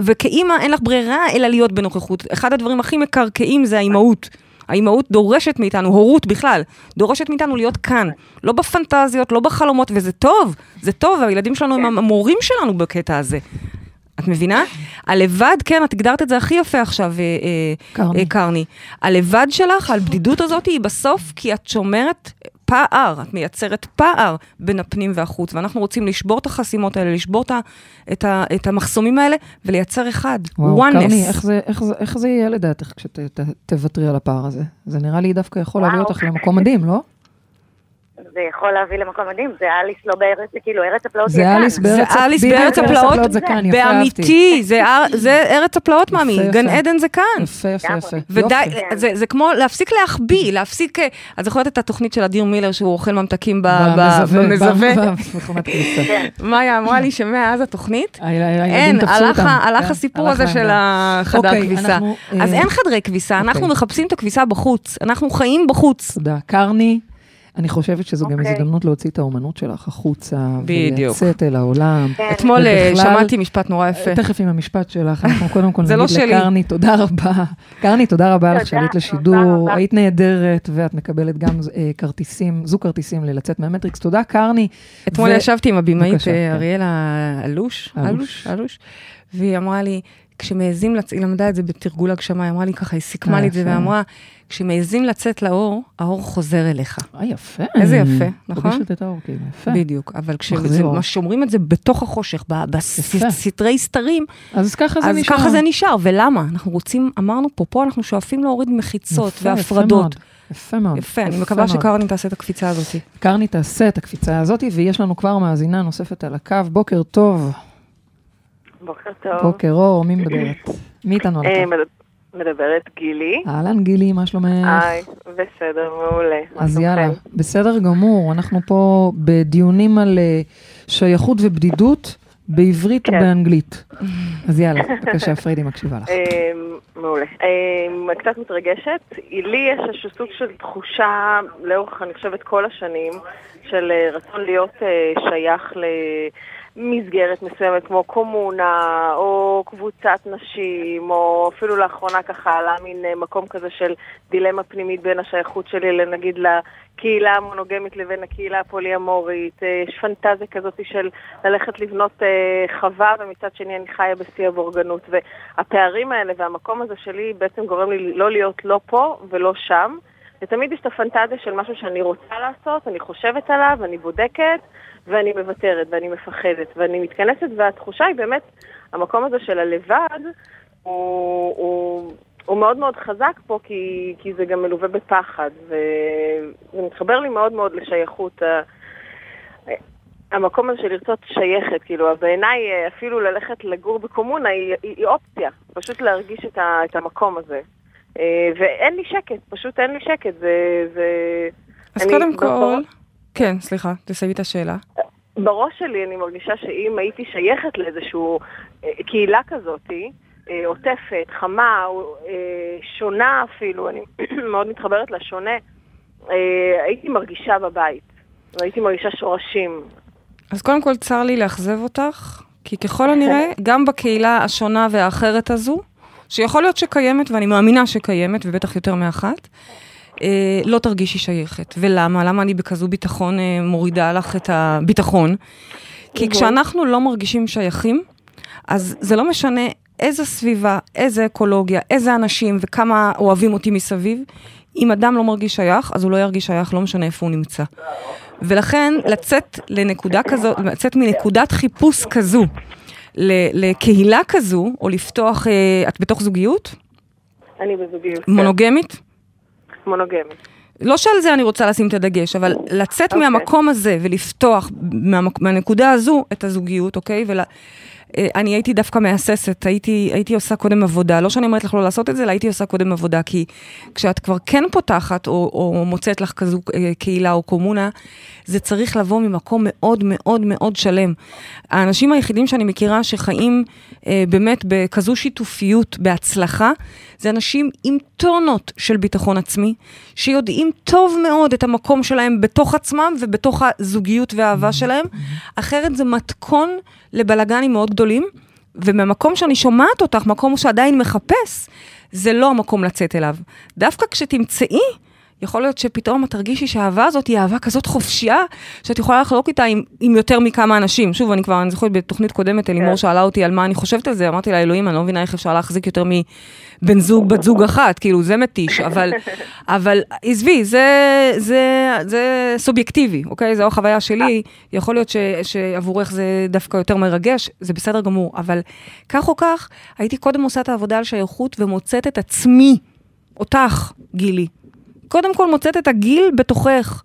וכאימא אין לך ברירה אלא להיות בנוכחות. אחד הדברים הכי מקרקעים זה האימהות. האימהות דורשת מאיתנו, הורות בכלל, דורשת מאיתנו להיות כאן. לא בפנטזיות, לא בחלומות, וזה טוב, זה טוב, הילדים שלנו הם המורים שלנו בקטע הזה. את מבינה? הלבד, כן, את הגדרת את זה הכי יפה עכשיו, אה, אה, קרני. אה, קרני. הלבד שלך, הבדידות הזאת, היא בסוף כי את שומרת פער, את מייצרת פער בין הפנים והחוץ, ואנחנו רוצים לשבור את החסימות האלה, לשבור את, ה, את, ה, את המחסומים האלה, ולייצר אחד. וואו, oneness. קרני, איך זה, איך, זה, איך זה יהיה לדעתך כשתוותרי על הפער הזה? זה נראה לי דווקא יכול להביא. אותך למקום מדהים, לא? זה יכול להביא למקום מדהים, זה אליס לא בארץ, זה כאילו ארץ הפלאות זה יהיה אליס כאן. בארץ זה אליס בארץ הפלאות, זה כאן, יפה, אהבתי. באמיתי, זה, ארץ הפלאות, מאמי, גן. עדן זה כאן. יפה, יפה. יפה. ודי, יופי. זה, זה כמו להפסיק להחביא, להפסיק... אה, את זוכרת את התוכנית של אדיר מילר שהוא אוכל ממתקים במזווה? כביסה. מאיה אמרה לי שמאז התוכנית, אין, הלך, כן, הסיפור הזה של. החדר אוקיי, כביסה. אז אה, אין חדרי כביסה, אנחנו אוקיי. מחפשים את הכביסה בחוץ. אנחנו חיים בחוץ. תודה. קרני, אני חושבת שזו גם אוקיי. הזדמנות להוציא את האומנות שלך החוצה, בדיוק. ולצאת אל העולם. כן. אתמול אה, ובכלל- שמעתי משפט נורא יפה. תכף עם המשפט שלך, [LAUGHS] אנחנו קודם כל לא נגיד שלי. לקרני, תודה רבה. קרני, תודה רבה לך שעלית לשידור. היית נהדרת, ואת מקבלת גם אה, כרטיסים, זו כרטיסים ללצאת מהמטריקס. תודה, קרני. אתמול ו- ישבתי עם הבמאית אה, כן. אריאלה אלוש, אלוש. אלוש, אלוש, והיא אמרה לי, כשמעזים לצאת, היא למדה את זה בתרגול הגשמה, היא אמרה לי ככה, היא סיכמה לי את זה. ואמרה, כשמעזים לצאת לאור, האור חוזר אליך. אה, יפה. איזה יפה, נכון? פוגשת את האור, כאילו, יפה. בדיוק, אבל. כששומרים את זה בתוך החושך. בסתרי סתרים, אז ככה זה אז נשאר. ככה זה נשאר, ולמה? אנחנו רוצים, אמרנו פה, פה אנחנו שואפים להוריד מחיצות והפרדות. יפה מאוד. יפה, אני מקווה. שקרני תעשה את הקפיצה הזאת. קרני תעשה את הקפיצה הזאת, ויש לנו כבר מאזינה נוספת על הקו. בוקר טוב. בוקר טוב. בוקר אור, מי מדברת? מי איתנו על אה, הקו? מד- מדברת גילי. אהלן גילי, מה שלומך? היי, בסדר, מעולה. אז? יאללה, בסדר גמור, אנחנו פה בדיונים על אה, שייכות ובדידות בעברית כן. ובאנגלית. אז יאללה, בבקשה, פריידי מקשיבה לך. אה, מעולה. אה, קצת מתרגשת. לי יש איזשהו סוג של תחושה לאורך, אני חושבת, כל השנים, של אה, רצון להיות אה, שייך למסגרת מסוימת, כמו קומונה, או קבוצת נשים, או אפילו לאחרונה ככה עלה מין אה, מקום כזה של דילמה פנימית בין השייכות שלי, לנגיד, לקהילה המונוגמית לבין הקהילה הפוליאמורית. אה, יש פנטזיה כזאת של ללכת לבנות אה, חווה, ומצד שני אני חיה בשיא הבורגנות. והפערים האלה והמקום הזה שלי בעצם גורם לי לא להיות לא פה ולא שם. ותמיד יש את הפנטזיה של משהו שאני רוצה לעשות, אני חושבת עליו, אני בודקת, ואני מוותרת, ואני מפחדת, ואני מתכנסת, והתחושה היא באמת, המקום הזה של הלבד, הוא, הוא, הוא מאוד מאוד חזק פה, כי, כי זה גם מלווה בפחד, וזה מתחבר לי מאוד מאוד לשייכות. המקום הזה של לרצות שייכת, כאילו, בעיניי אה, אפילו ללכת לגור בקומונה היא, היא, היא אופציה, פשוט להרגיש את, ה, את המקום הזה. אה, ואין לי שקט, פשוט אין לי שקט, זה... זה... אז אני- קודם כל, כן, סליחה, תסיימי את השאלה. בראש שלי אני מרגישה שאם הייתי שייכת לאיזושהי אה, קהילה כזאתי, אה, עוטפת, חמה, אה, שונה אפילו, אני [CLEARS THROAT] מאוד מתחברת לשונה, הייתי מרגישה בבית, והייתי מרגישה שורשים. אז קודם כל, צר לי לאכזב אותך, כי ככל הנראה, [LAUGHS] גם בקהילה השונה והאחרת הזו, שיכול להיות שקיימת, ואני מאמינה שקיימת, ובטח יותר מאחת, אה, לא תרגישי שייכת. ולמה? למה אני בכזו ביטחון אה, מורידה לך את הביטחון? כי כשאנחנו לא מרגישים שייכים, אז זה לא משנה איזה סביבה, איזה אקולוגיה, איזה אנשים וכמה אוהבים אותי מסביב. אם אדם לא מרגיש שייך, אז הוא לא ירגיש שייך, לא משנה איפה הוא נמצא. ולכן, לצאת לנקודה כזו, לצאת מנקודת חיפוש כזו, לקהילה כזו, או לפתוח, אה, את בתוך זוגיות? אני בזוגיות. כן, מונוגמית? מונוגמית. לא שעל זה אני רוצה לשים את הדגש, אבל לצאת אוקיי. מהמקום הזה ולפתוח מהמק... מהנקודה הזו את הזוגיות, אוקיי? ול... אה, אני הייתי דווקא מהססת, הייתי, הייתי עושה קודם עבודה. לא שאני אומרת לך לא לעשות את זה, אלא הייתי עושה קודם עבודה, כי כשאת כבר כן פותחת, או, או מוצאת לך כזו אה, קהילה או קומונה, זה צריך לבוא ממקום מאוד מאוד מאוד שלם. האנשים היחידים שאני מכירה שחיים אה, באמת בכזו שיתופיות, בהצלחה, זה אנשים עם טונות של ביטחון עצמי, שיודעים טוב מאוד את המקום שלהם בתוך עצמם ובתוך הזוגיות והאהבה שלהם. אחרת זה מתכון לבלגנים מאוד גדולים. וממקום שאני שומעת אותך, מקום שעדיין מחפש, זה לא המקום לצאת אליו. דווקא כשתמצאי, יכול להיות שפתאום את תרגישי שהאהבה הזאת היא אהבה כזאת חופשייה, שאת יכולה לחלוק איתה עם, עם יותר מכמה אנשים. שוב, אני כבר, אני זוכרת בתוכנית קודמת, אלימור כן. שאלה אותי על מה אני חושבת על זה, אמרתי לה, אלוהים, אני לא מבינה איך אפשר להחזיק יותר מבן זוג, בת זוג אחת, כאילו, זה מתיש, אבל, [LAUGHS] אבל עזבי, זה, זה, זה סובייקטיבי, אוקיי? זו החוויה שלי, יכול להיות ש, שעבורך זה דווקא יותר מרגש, זה בסדר גמור, אבל כך או כך, הייתי קודם עושה את העבודה על שייכות ומוצאת את עצמי, אותך, גילי. קודם כל מוצאת את הגיל בתוכך,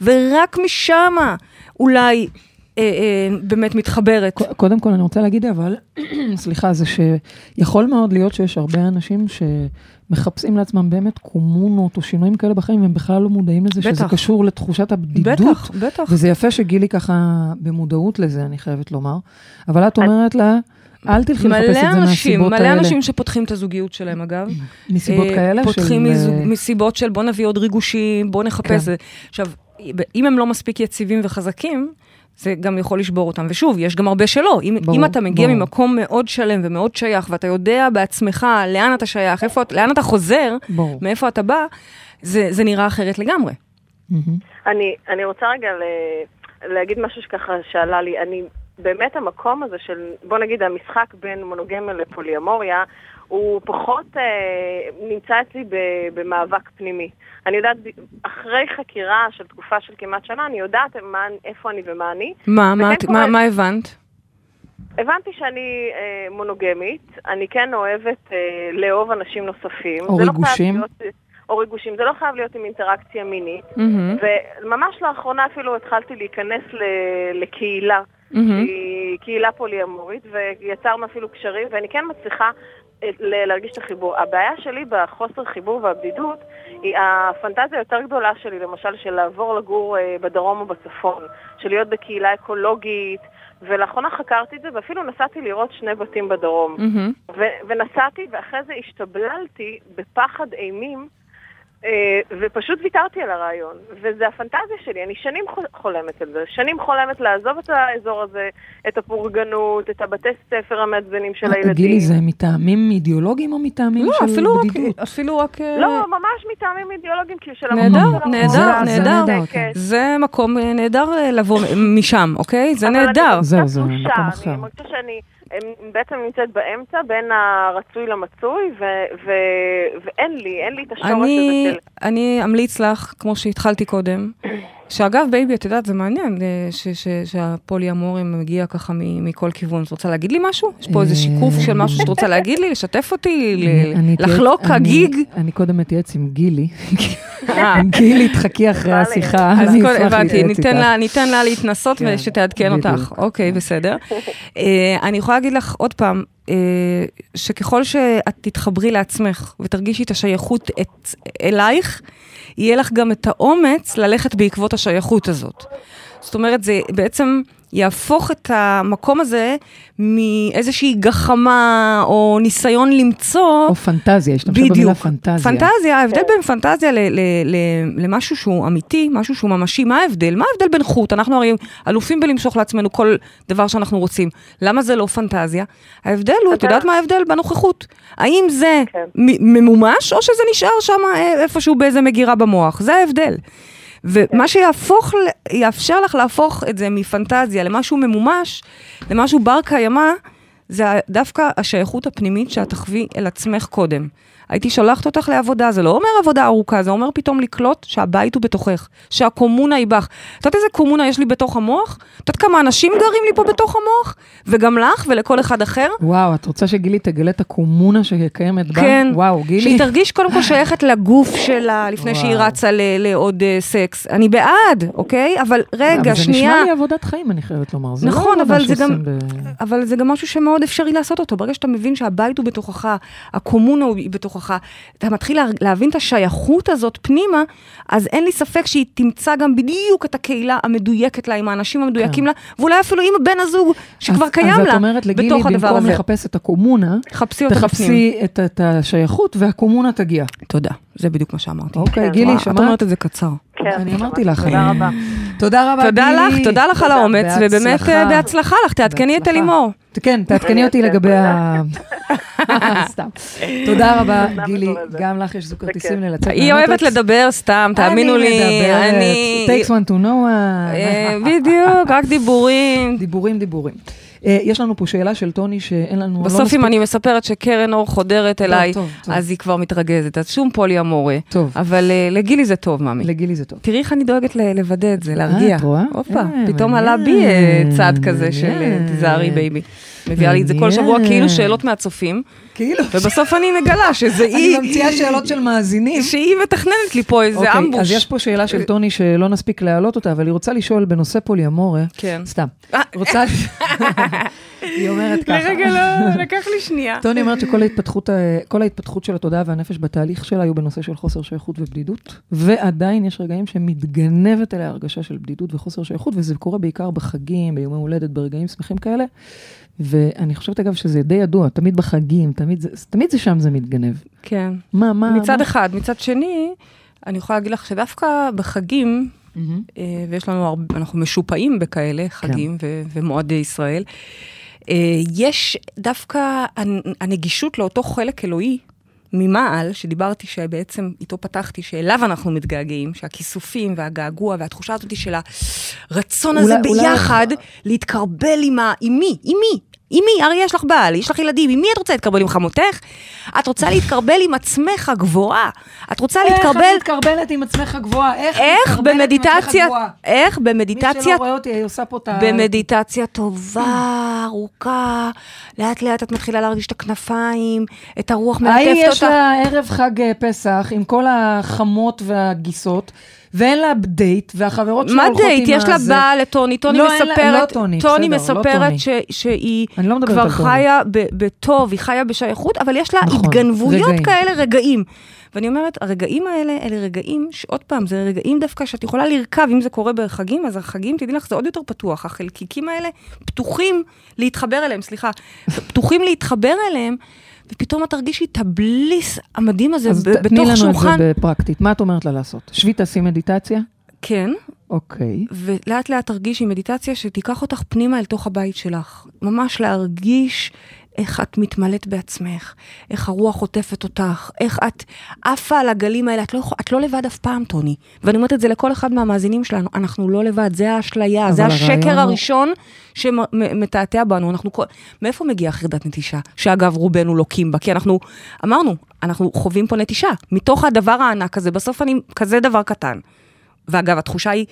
ורק משמה אולי אה, אה, באמת מתחברת. קודם כל אני רוצה להגיד, אבל, [CLEARS THROAT] סליחה, זה שיכול מאוד להיות שיש הרבה אנשים שמחפשים לעצמם באמת קומונות או שינויים כאלה בחיים, והם בכלל לא מודעים לזה, שזה בטח. קשור לתחושת הבדידות. בטח, בטח. וזה יפה שגילי ככה במודעות לזה, אני חייבת לומר. אבל את אומרת לה, אל תלכי לחפש את זה מלא אנשים, מהסיבות מלא האלה. אנשים שפותחים את הזוגיות שלהם, אגב. מסיבות אה, כאלה? פותחים של, מזוג, אה, מסיבות של בוא נביא עוד ריגושים, בוא נחפש. כן. עכשיו, אם הם לא מספיק יציבים וחזקים, זה גם יכול לשבור אותם. ושוב, יש גם הרבה שלא. אם, ברור, אם אתה מגיע ברור. ממקום מאוד שלם ומאוד שייך, ואתה יודע בעצמך לאן אתה שייך, איפה, לאן אתה חוזר, ברור. מאיפה אתה בא, זה, זה נראה אחרת לגמרי. מהמם. אני, אני רוצה רגע ל, להגיד משהו שככה שעלה לי. אני, באמת המקום הזה של, בוא נגיד, המשחק בין מונוגמיה לפוליאמוריה, הוא פחות אה, נמצא אצלי ב, במאבק פנימי. אני יודעת, אחרי חקירה של תקופה של כמעט שנה, אני יודעת מה, איפה אני ומה אני. מה, מה, את- מה, מה הבנת? הבנתי שאני אה, מונוגמית, אני כן אוהבת אה, לאהוב אנשים נוספים. או לא ריגושים. להיות- או ריגושים, זה לא חייב להיות עם אינטראקציה מינית. מהמם, וממש לאחרונה אפילו התחלתי להיכנס ל- לקהילה, מהמם. שהיא קהילה פוליאמורית, ויצרנו אפילו קשרים, ואני כן מצליחה אה, להרגיש את החיבור. הבעיה שלי בחוסר חיבור והבדידות, היא הפנטזיה היותר גדולה שלי, למשל, של לעבור לגור אה, בדרום או בצפון, של להיות בקהילה אקולוגית, ולאחרונה חקרתי את זה, ואפילו נסעתי לראות שני בתים בדרום. מהמם. ו- ונסעתי, ואחרי זה השתבללתי בפחד אימים, ופשוט ויתרתי על הרעיון. וזה הפנטזיה שלי, אני שנים חול- חולמת על זה. שנים חולמת לעזוב את האזור הזה, את הפורגנות, את הבתי ספר המעצבנים של הילדים. גילי, זה מטעמים אידיאולוגיים או מטעמים לא, של אפילו בדידות? אפילו רק... אה, לא, ממש מטעמים אידיאולוגיים, כי של נהדר, המקום של נהדר, נהדר. נהדר, כן. זה מקום אה, נהדר אה, לבוא משם, אוקיי? זה נהדר. זהו, זה תחושה, מקום אחר. אני מרגישה שאני em, בעצם נמצאת באמצע בין הרצוי למצוי, ו- ו- ואין לי, אין לי את השורש הזה של... אני אמליץ לך, כמו שהתחלתי קודם, שאגב, baby, את יודעת, זה מעניין אה, ש- ש- שהפוליאמורים מגיע ככה מ- מכל כיוון. את רוצה להגיד לי משהו? יש פה איזה שיקוף של משהו שאת רוצה [LAUGHS] להגיד לי, לשתף אותי, לחלוק הגיג? אני קודם אתייעץ עם גילי. אה, גילי, תחכי אחרי השיחה, אז אני כל- אשמח הבנתי, להתייעץ ניתן איתך. לה- ניתן לה להתנסות כן, ושתעדכן אותך. אוקיי, בסדר. [LAUGHS] אה, אני יכולה להגיד לך עוד פעם, אה, שככל שאת תתחברי לעצמך ותרגישי את השייכות את- אלייך, יהיה לך גם את האומץ ללכת בעקבות השייכות הזאת. זאת אומרת, זה בעצם יהפוך את המקום הזה מאיזושהי גחמה או ניסיון למצוא... או פנטזיה, השתמשה במילה פנטזיה. פנטזיה, ההבדל בין פנטזיה ל- ל- ל- למשהו שהוא אמיתי, משהו שהוא ממשי, מה ההבדל? מה ההבדל בין חוט? אנחנו הרי אלופים בלמשוך לעצמנו כל דבר שאנחנו רוצים. למה זה לא פנטזיה? ההבדל הוא, את אתה- יודעת מה ההבדל? בנוכחות. האם זה כן. מ- ממומש, או שזה נשאר שם אה, איפשהו באיזה מגירה במוח? זה ההבדל. ומה שיהפוך, יאפשר לך להפוך את זה מפנטזיה למשהו ממומש, למשהו בר קיימא, זה דווקא השייכות הפנימית שאת תחווי אל עצמך קודם. הייתי שולחת אותך לעבודה, זה לא אומר עבודה ארוכה, זה אומר פתאום לקלוט שהבית הוא בתוכך, שהקומונה היא בך. את יודעת איזה קומונה יש לי בתוך המוח? את יודעת כמה אנשים גרים לי פה בתוך המוח? וגם לך ולכל אחד אחר? וואו, את רוצה שגילי תגלה את הקומונה שקיימת בה? כן. וואו, גילי. שהיא תרגיש קודם כל שייכת לגוף שלה לפני שהיא וואו. רצה ל- לעוד אה, סקס. אני בעד, אוקיי? אבל רגע, אבל שנייה. זה נשמע לי עבודת חיים, אני חייבת לומר. זה לא נכון, עבודה אבל זה גם- ב- אבל זה גם משהו שמאוד אפשרי לעשות אותו. ברגע שאתה מבין שהבית הוא בתוכך, הקומונה היא בתוכך, אתה מתחיל לה- להבין את השייכות הזאת פנימה, אז אין לי ספק שהיא תמצא גם בדיוק את הקהילה המדויקת לה, עם האנשים המדויקים לה, ואולי אפילו עם בן הזוג שכבר אז- קיים אז לה, את אומרת לגילי, בתוך הדבר במקום הזה. לחפש את הקומונה, חפשי אותה בפנים. תחפשי את את השייכות והקומונה תגיע. תודה, זה בדיוק מה שאמרתי. אוקיי, כן, גילי, וואו, את שמעת? אומרת את זה קצר. כן, אני אמרתי לך. תודה רבה. תודה רבה, תודה. לך, תודה לך על האומץ, ובאמת בהצלחה. אה, בהצלחה לך, תעדכני את. אלימור. כן, תעדכני אותי לגבי ה... [LAUGHS] סתם. תודה רבה, גילי. גם לך יש זוג כרטיסים. ללצאת היא אוהבת לדבר סתם, תאמינו לי. אני מדברת, takes one to know אה, one. בדיוק, רק דיבורים. דיבורים, דיבורים. אה, יש לנו פה שאלה של טוני שאין לנו... לא בסוף מספיק- אם אני מספרת שקרן אור חודרת אליי, טוב, טוב. אז היא כבר מתרגזת, אז שום פוליאמורה. טוב, אבל אה, לגילי זה טוב, ממי. לגילי זה טוב. תראי איך אני דואגת ל- לוודא את זה, להרגיע. את רואה? הופה, אה, פתאום עלה בי אה, צד כזה של אה. תיזהרי baby. מביאה לי את זה כל שבוע. כאילו שאלות מהצופים, כאילו, ובסוף אני מגלה שזה אני היא, ממציאה שאלות של מאזינים. שהיא מתכננת לי פה איזה אוקיי, אמבוש. אז יש פה שאלה של טוני שלא נספיק להעלות אותה, אבל היא רוצה לשאול בנושא פוליאמורה, כן. סתם. אה. רוצה... [LAUGHS] היא אומרת ככה. לרגע לא, לקח לי שנייה. טוני אומרת שכל ההתפתחות, ה- כל ההתפתחות של התודעה והנפש בתהליך שלה היו בנושא של חוסר שייכות ובדידות, ועדיין יש רגעים שמתגנבת אליה הרגשה של בדידות וחוסר שייכות, וזה קורה בעיקר בחגים, ביומי הולדת, ברגעים שמחים כאלה. ואני חושבת אגב שזה די ידוע, תמיד בחגים, תמיד זה, תמיד זה שם זה מתגנב. כן. מה, מה? מצד מה? אחד. מצד שני, אני יכולה להגיד לך שדווקא בחגים, אה, ויש לנו הרבה, אנחנו משופעים בכאלה חגים ו- ומועדי ישראל. אה, יש דווקא הנ- הנגישות לאותו חלק אלוהי ממעל, שדיברתי שבעצם איתו פתחתי, שאליו אנחנו מתגעגעים, שהכיסופים והגעגוע והתחושה הזאת של הרצון הזה אולי- אולי- ביחד, להתקרבל עם ה... עם מי? עם מי? עם מי? הרי יש לך בעל, יש לך ילדים, עם מי את רוצה להתקרבל? עם חמותך? את רוצה להתקרבל עם עצמך הגבוהה. את רוצה איך להתקרבל... את מתקרבלת עם עצמך גבוהה? איך איך מתקרבלת עם עצמך במדיטציה? איך מי במדיטציה שלא רואה אותי, היא עושה פה את ה... במדיטציה טובה, ארוכה, לאט לאט את מתחילה להרגיש את הכנפיים, את הרוח ההיא מלטפת יש אותה. לה ערב חג אה, פסח עם כל החמות והגיסות, ואין לה דייט, והחברות שלה מה הולכות עם דייט? יש לה הזה. בעל לטוני, טוני לא, אין לה- מספרת, לא טוני, בסדר, לא מספרת טוני. ש- שהיא לא כבר טוני. חיה בטוב, היא חיה בשייכות, אבל יש לה נכון, התגנבויות רגעים. כאלה, רגעים. ואני אומרת, הרגעים האלה, אלה רגעים שעוד פעם, זה רגעים דווקא שאת יכולה לרכב, אם זה קורה בחגים, אז החגים, תדעי לך, זה עוד יותר פתוח. החלקיקים האלה פתוחים להתחבר אליהם, סליחה, פתוחים להתחבר אליהם, ופתאום את תרגישי את הבליס המדהים הזה אז ב- ת- תני בתוך לנו שולחן. את זה בפרקטית. מה את אומרת לה לעשות? שבי תעשי מדיטציה? כן, אוקיי. ולאט לאט תרגישי מדיטציה שתיקח אותך פנימה אל תוך הבית שלך. ממש להרגיש איך את מתמלאת בעצמך, איך הרוח עוטפת אותך, איך את עפה על הגלים האלה. את לא, את לא לבד אף פעם, טוני. ואני אומרת את זה לכל אחד מהמאזינים שלנו, אנחנו לא לבד, זה האשליה, זה השקר הרעיון הוא- הראשון שמתעתע בנו. אנחנו, כל- מאיפה מגיעה חרדת נטישה? שאגב, רובנו לוקים בה, כי אנחנו, אמרנו, אנחנו חווים פה נטישה. מתוך הדבר הענק הזה, בסוף אני כזה דבר קטן. ואגב, התחושה היא,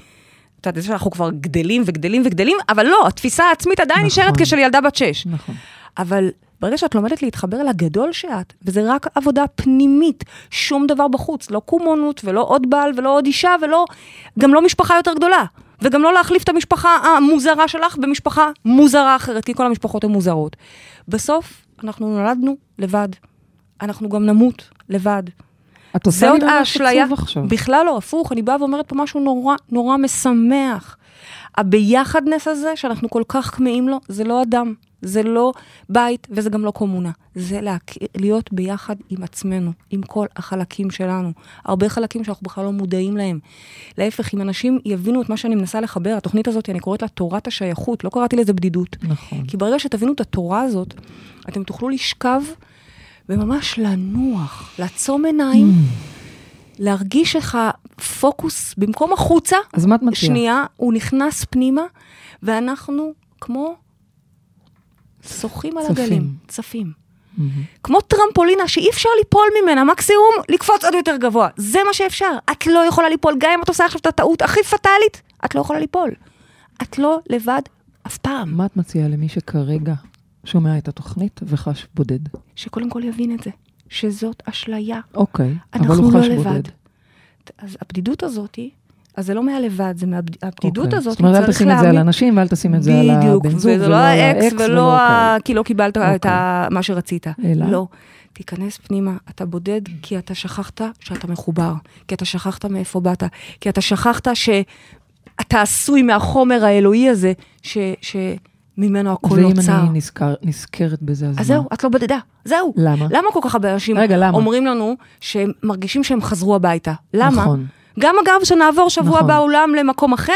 את יודעת, זה שאנחנו כבר גדלים וגדלים וגדלים, אבל לא, התפיסה העצמית עדיין נכון. נשארת כשל ילדה בת שש. נכון. אבל ברגע שאת לומדת להתחבר אל הגדול שאת, וזה רק עבודה פנימית, שום דבר בחוץ, לא קומונות ולא עוד בעל ולא עוד אישה ולא, גם לא משפחה יותר גדולה. וגם לא להחליף את המשפחה המוזרה שלך במשפחה מוזרה אחרת, כי כל המשפחות הן מוזרות. בסוף, אנחנו נולדנו לבד. אנחנו גם נמות לבד. את עושה לי ממש. עצוב עכשיו. בכלל לא, הפוך, אני באה ואומרת פה משהו נורא נורא משמח. הביחדנס הזה, שאנחנו כל כך כמהים לו, זה לא אדם, זה לא בית וזה גם לא קומונה. זה להכ... להיות ביחד עם עצמנו, עם כל החלקים שלנו. הרבה חלקים שאנחנו בכלל לא מודעים להם. להפך, אם אנשים יבינו את מה שאני מנסה לחבר, התוכנית הזאת, אני קוראת לה תורת השייכות, לא קראתי לזה בדידות. נכון. כי ברגע שתבינו את התורה הזאת, אתם תוכלו לשכב וממש לנוח, לעצום עיניים, להרגיש איך הפוקוס במקום החוצה, אז מה את מציעה? שנייה, הוא נכנס פנימה, ואנחנו כמו שוחים על. הגלים, צפים. כמו טרמפולינה שאי אפשר ליפול ממנה, מקסימום לקפוץ עוד יותר גבוה. זה מה שאפשר. את לא יכולה ליפול, גם אם את עושה עכשיו את הטעות הכי פטאלית, את לא יכולה ליפול. את לא לבד אף פעם. מה את מציעה למי שכרגע שומע את התוכנית וחש בודד? שקודם כל יבין את זה, שזאת אשליה. אוקיי, אבל הוא לא חש לבד. בודד. אז הבדידות הזאת, אז זה לא מהלבד, זה מהבדידות אוקיי. הזאת, זאת אומרת, אל תשים את זה על אנשים ואל תשים את זה על הבן זוג וזה לא האקס ולא ולא ה... כי לא קיבלת את אוקיי. מה שרצית. אלא? לא. תיכנס פנימה, אתה בודד כי אתה שכחת שאתה מחובר, כי אתה שכחת מאיפה באת, כי אתה שכחת שאתה עשוי מהחומר האלוהי הזה, ש... שממנו הכל ואם נוצר. אני נזכר, נזכרת בזה, אז מה? אז זהו, את לא בודדה, זהו. למה? למה כל כך הרבה אנשים רגע, למה? אומרים לנו שהם מרגישים שהם חזרו הביתה? למה? נכון. גם אגב, שנעבור שבוע נכון. באולם למקום אחר,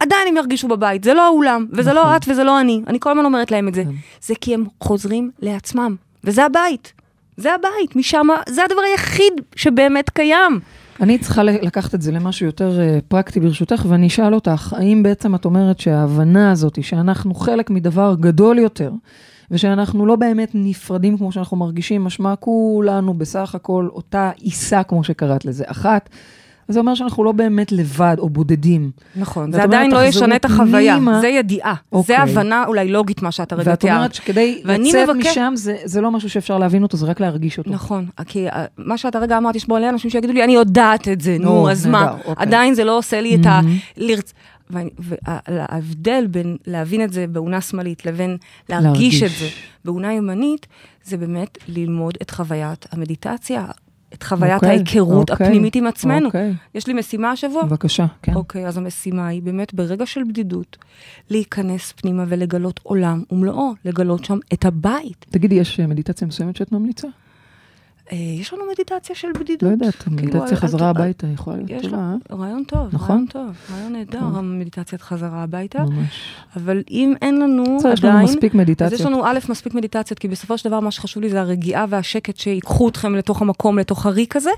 עדיין הם ירגישו בבית. זה לא האולם, וזה נכון. לא את וזה לא אני. אני כל הזמן אומרת להם את זה. כן. זה כי הם חוזרים לעצמם, וזה הבית. זה הבית, משם, זה הדבר היחיד שבאמת קיים. אני צריכה לקחת את זה למשהו יותר אה, פרקטי ברשותך, ואני אשאל אותך, האם בעצם את אומרת שההבנה הזאת, שאנחנו חלק מדבר גדול יותר, ושאנחנו לא באמת נפרדים כמו שאנחנו מרגישים, משמע כולנו בסך הכל אותה עיסה, כמו שקראת לזה, אחת, זה אומר שאנחנו לא באמת לבד או בודדים. נכון, ואת זה עדיין לא ישנה את החוויה, פנימה. זה ידיעה. אוקיי. זה הבנה אולי לוגית מה שאת הרגע ואת תיארת. אומרת שכדי לצאת מבקש- משם, זה, זה לא משהו שאפשר להבין אותו, זה רק להרגיש אותו. נכון, כי אה, מה שאת הרגע אמרת, יש בו עלי אנשים שיגידו לי, אני יודעת את זה, נו, או, אז מה? נהדר, אוקיי. עדיין זה לא עושה לי את ה... לרצ... וההבדל בין להבין את זה באונה שמאלית לבין להרגיש את להרגיש. זה באונה ימנית, זה באמת ללמוד את חוויית המדיטציה, את חוויית אוקיי, ההיכרות אוקיי, הפנימית עם עצמנו. אוקיי, יש לי משימה השבוע? בבקשה, כן. אוקיי, אז המשימה היא באמת ברגע של בדידות, להיכנס פנימה ולגלות עולם ומלואו, לגלות שם את הבית. תגידי, יש אה, מדיטציה מסוימת שאת ממליצה? אה, יש לנו מדיטציה של בדידות. לא יודעת, כאילו, מדיטציה חזרה הביתה יכולה להיות טובה, אה? רעיון טוב, נכון? רעיון טוב, רעיון נהדר, טוב. המדיטציית חזרה הביתה. ממש. אבל אם אין לנו בסדר, יש לנו עדיין, מספיק אז מדיטציות. יש לנו א', מספיק מדיטציות, כי בסופו של דבר מה שחשוב לי זה הרגיעה והשקט שיקחו אתכם לתוך המקום, לתוך הריק הזה.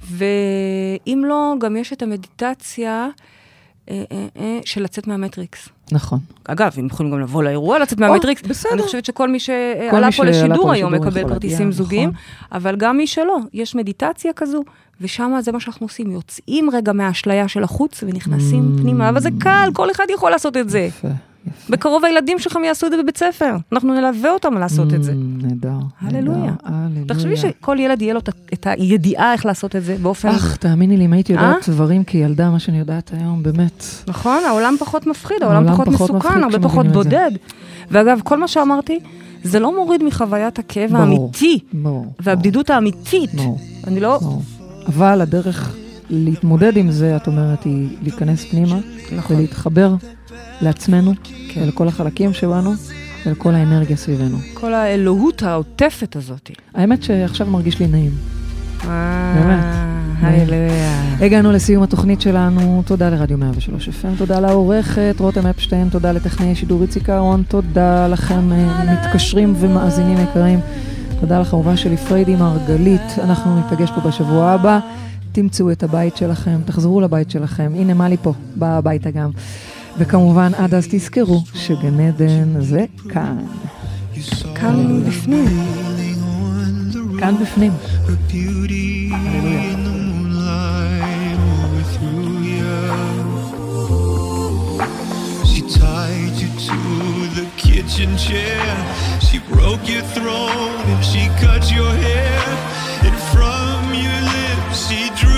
ואם לא, גם יש את המדיטציה אה, אה, אה, של לצאת מהמטריקס. נכון. אגב, הם יכולים גם לבוא לאירוע, לצאת או, מהמטריקס. בסדר. אני חושבת שכל מי שעלה פה לשידור היום מקבל כרטיסים זוגיים, נכון. אבל גם מי שלא, יש מדיטציה כזו, ושם זה מה שאנחנו עושים, יוצאים רגע מהאשליה של החוץ ונכנסים Mm. פנימה, אבל זה קל, כל אחד יכול לעשות את זה. יפה, יפה. בקרוב הילדים שלכם יעשו את זה בבית ספר, אנחנו נלווה אותם לעשות את זה. Mm, נהדר. הללויה. תחשבי שכל ילד יהיה לו את הידיעה איך לעשות את זה באופן... אך, תאמיני לי, אם הייתי יודעת אה? דברים כילדה, מה שאני יודעת היום, באמת. נכון, העולם פחות מפחיד, העולם פחות מסוכן, הרבה פחות. בודד. ואגב, כל מה שאמרתי, זה לא מוריד מחוויית הכאב. האמיתי. והבדידות האמיתית. אני לא... אבל הדרך להתמודד עם זה, את אומרת, היא להיכנס פנימה, נכון. ולהתחבר לעצמנו, כן. ולכל החלקים שבנו, ולכל האנרגיה סביבנו. כל האלוהות העוטפת הזאת. האמת שעכשיו מרגיש לי נעים. באמת. הללויה. הגענו לסיום התוכנית שלנו, תודה לרדיו 103 FM, תודה לעורכת רותם אפשטיין, תודה לטכנאי שידור איציק אהרון, תודה לכם אה, מתקשרים ומאזינים יקרים, תודה לכמובן שלי פריידי מרגלית, אנחנו ניפגש פה בשבוע הבא, תמצאו את הבית שלכם, תחזרו לבית שלכם, הנה מלי פה, באה הביתה גם. וכמובן, עד אז תזכרו שגן עדן זה כאן. כאן בפנים. כאן בפנים. Chair. She broke your throat and she cut your she drew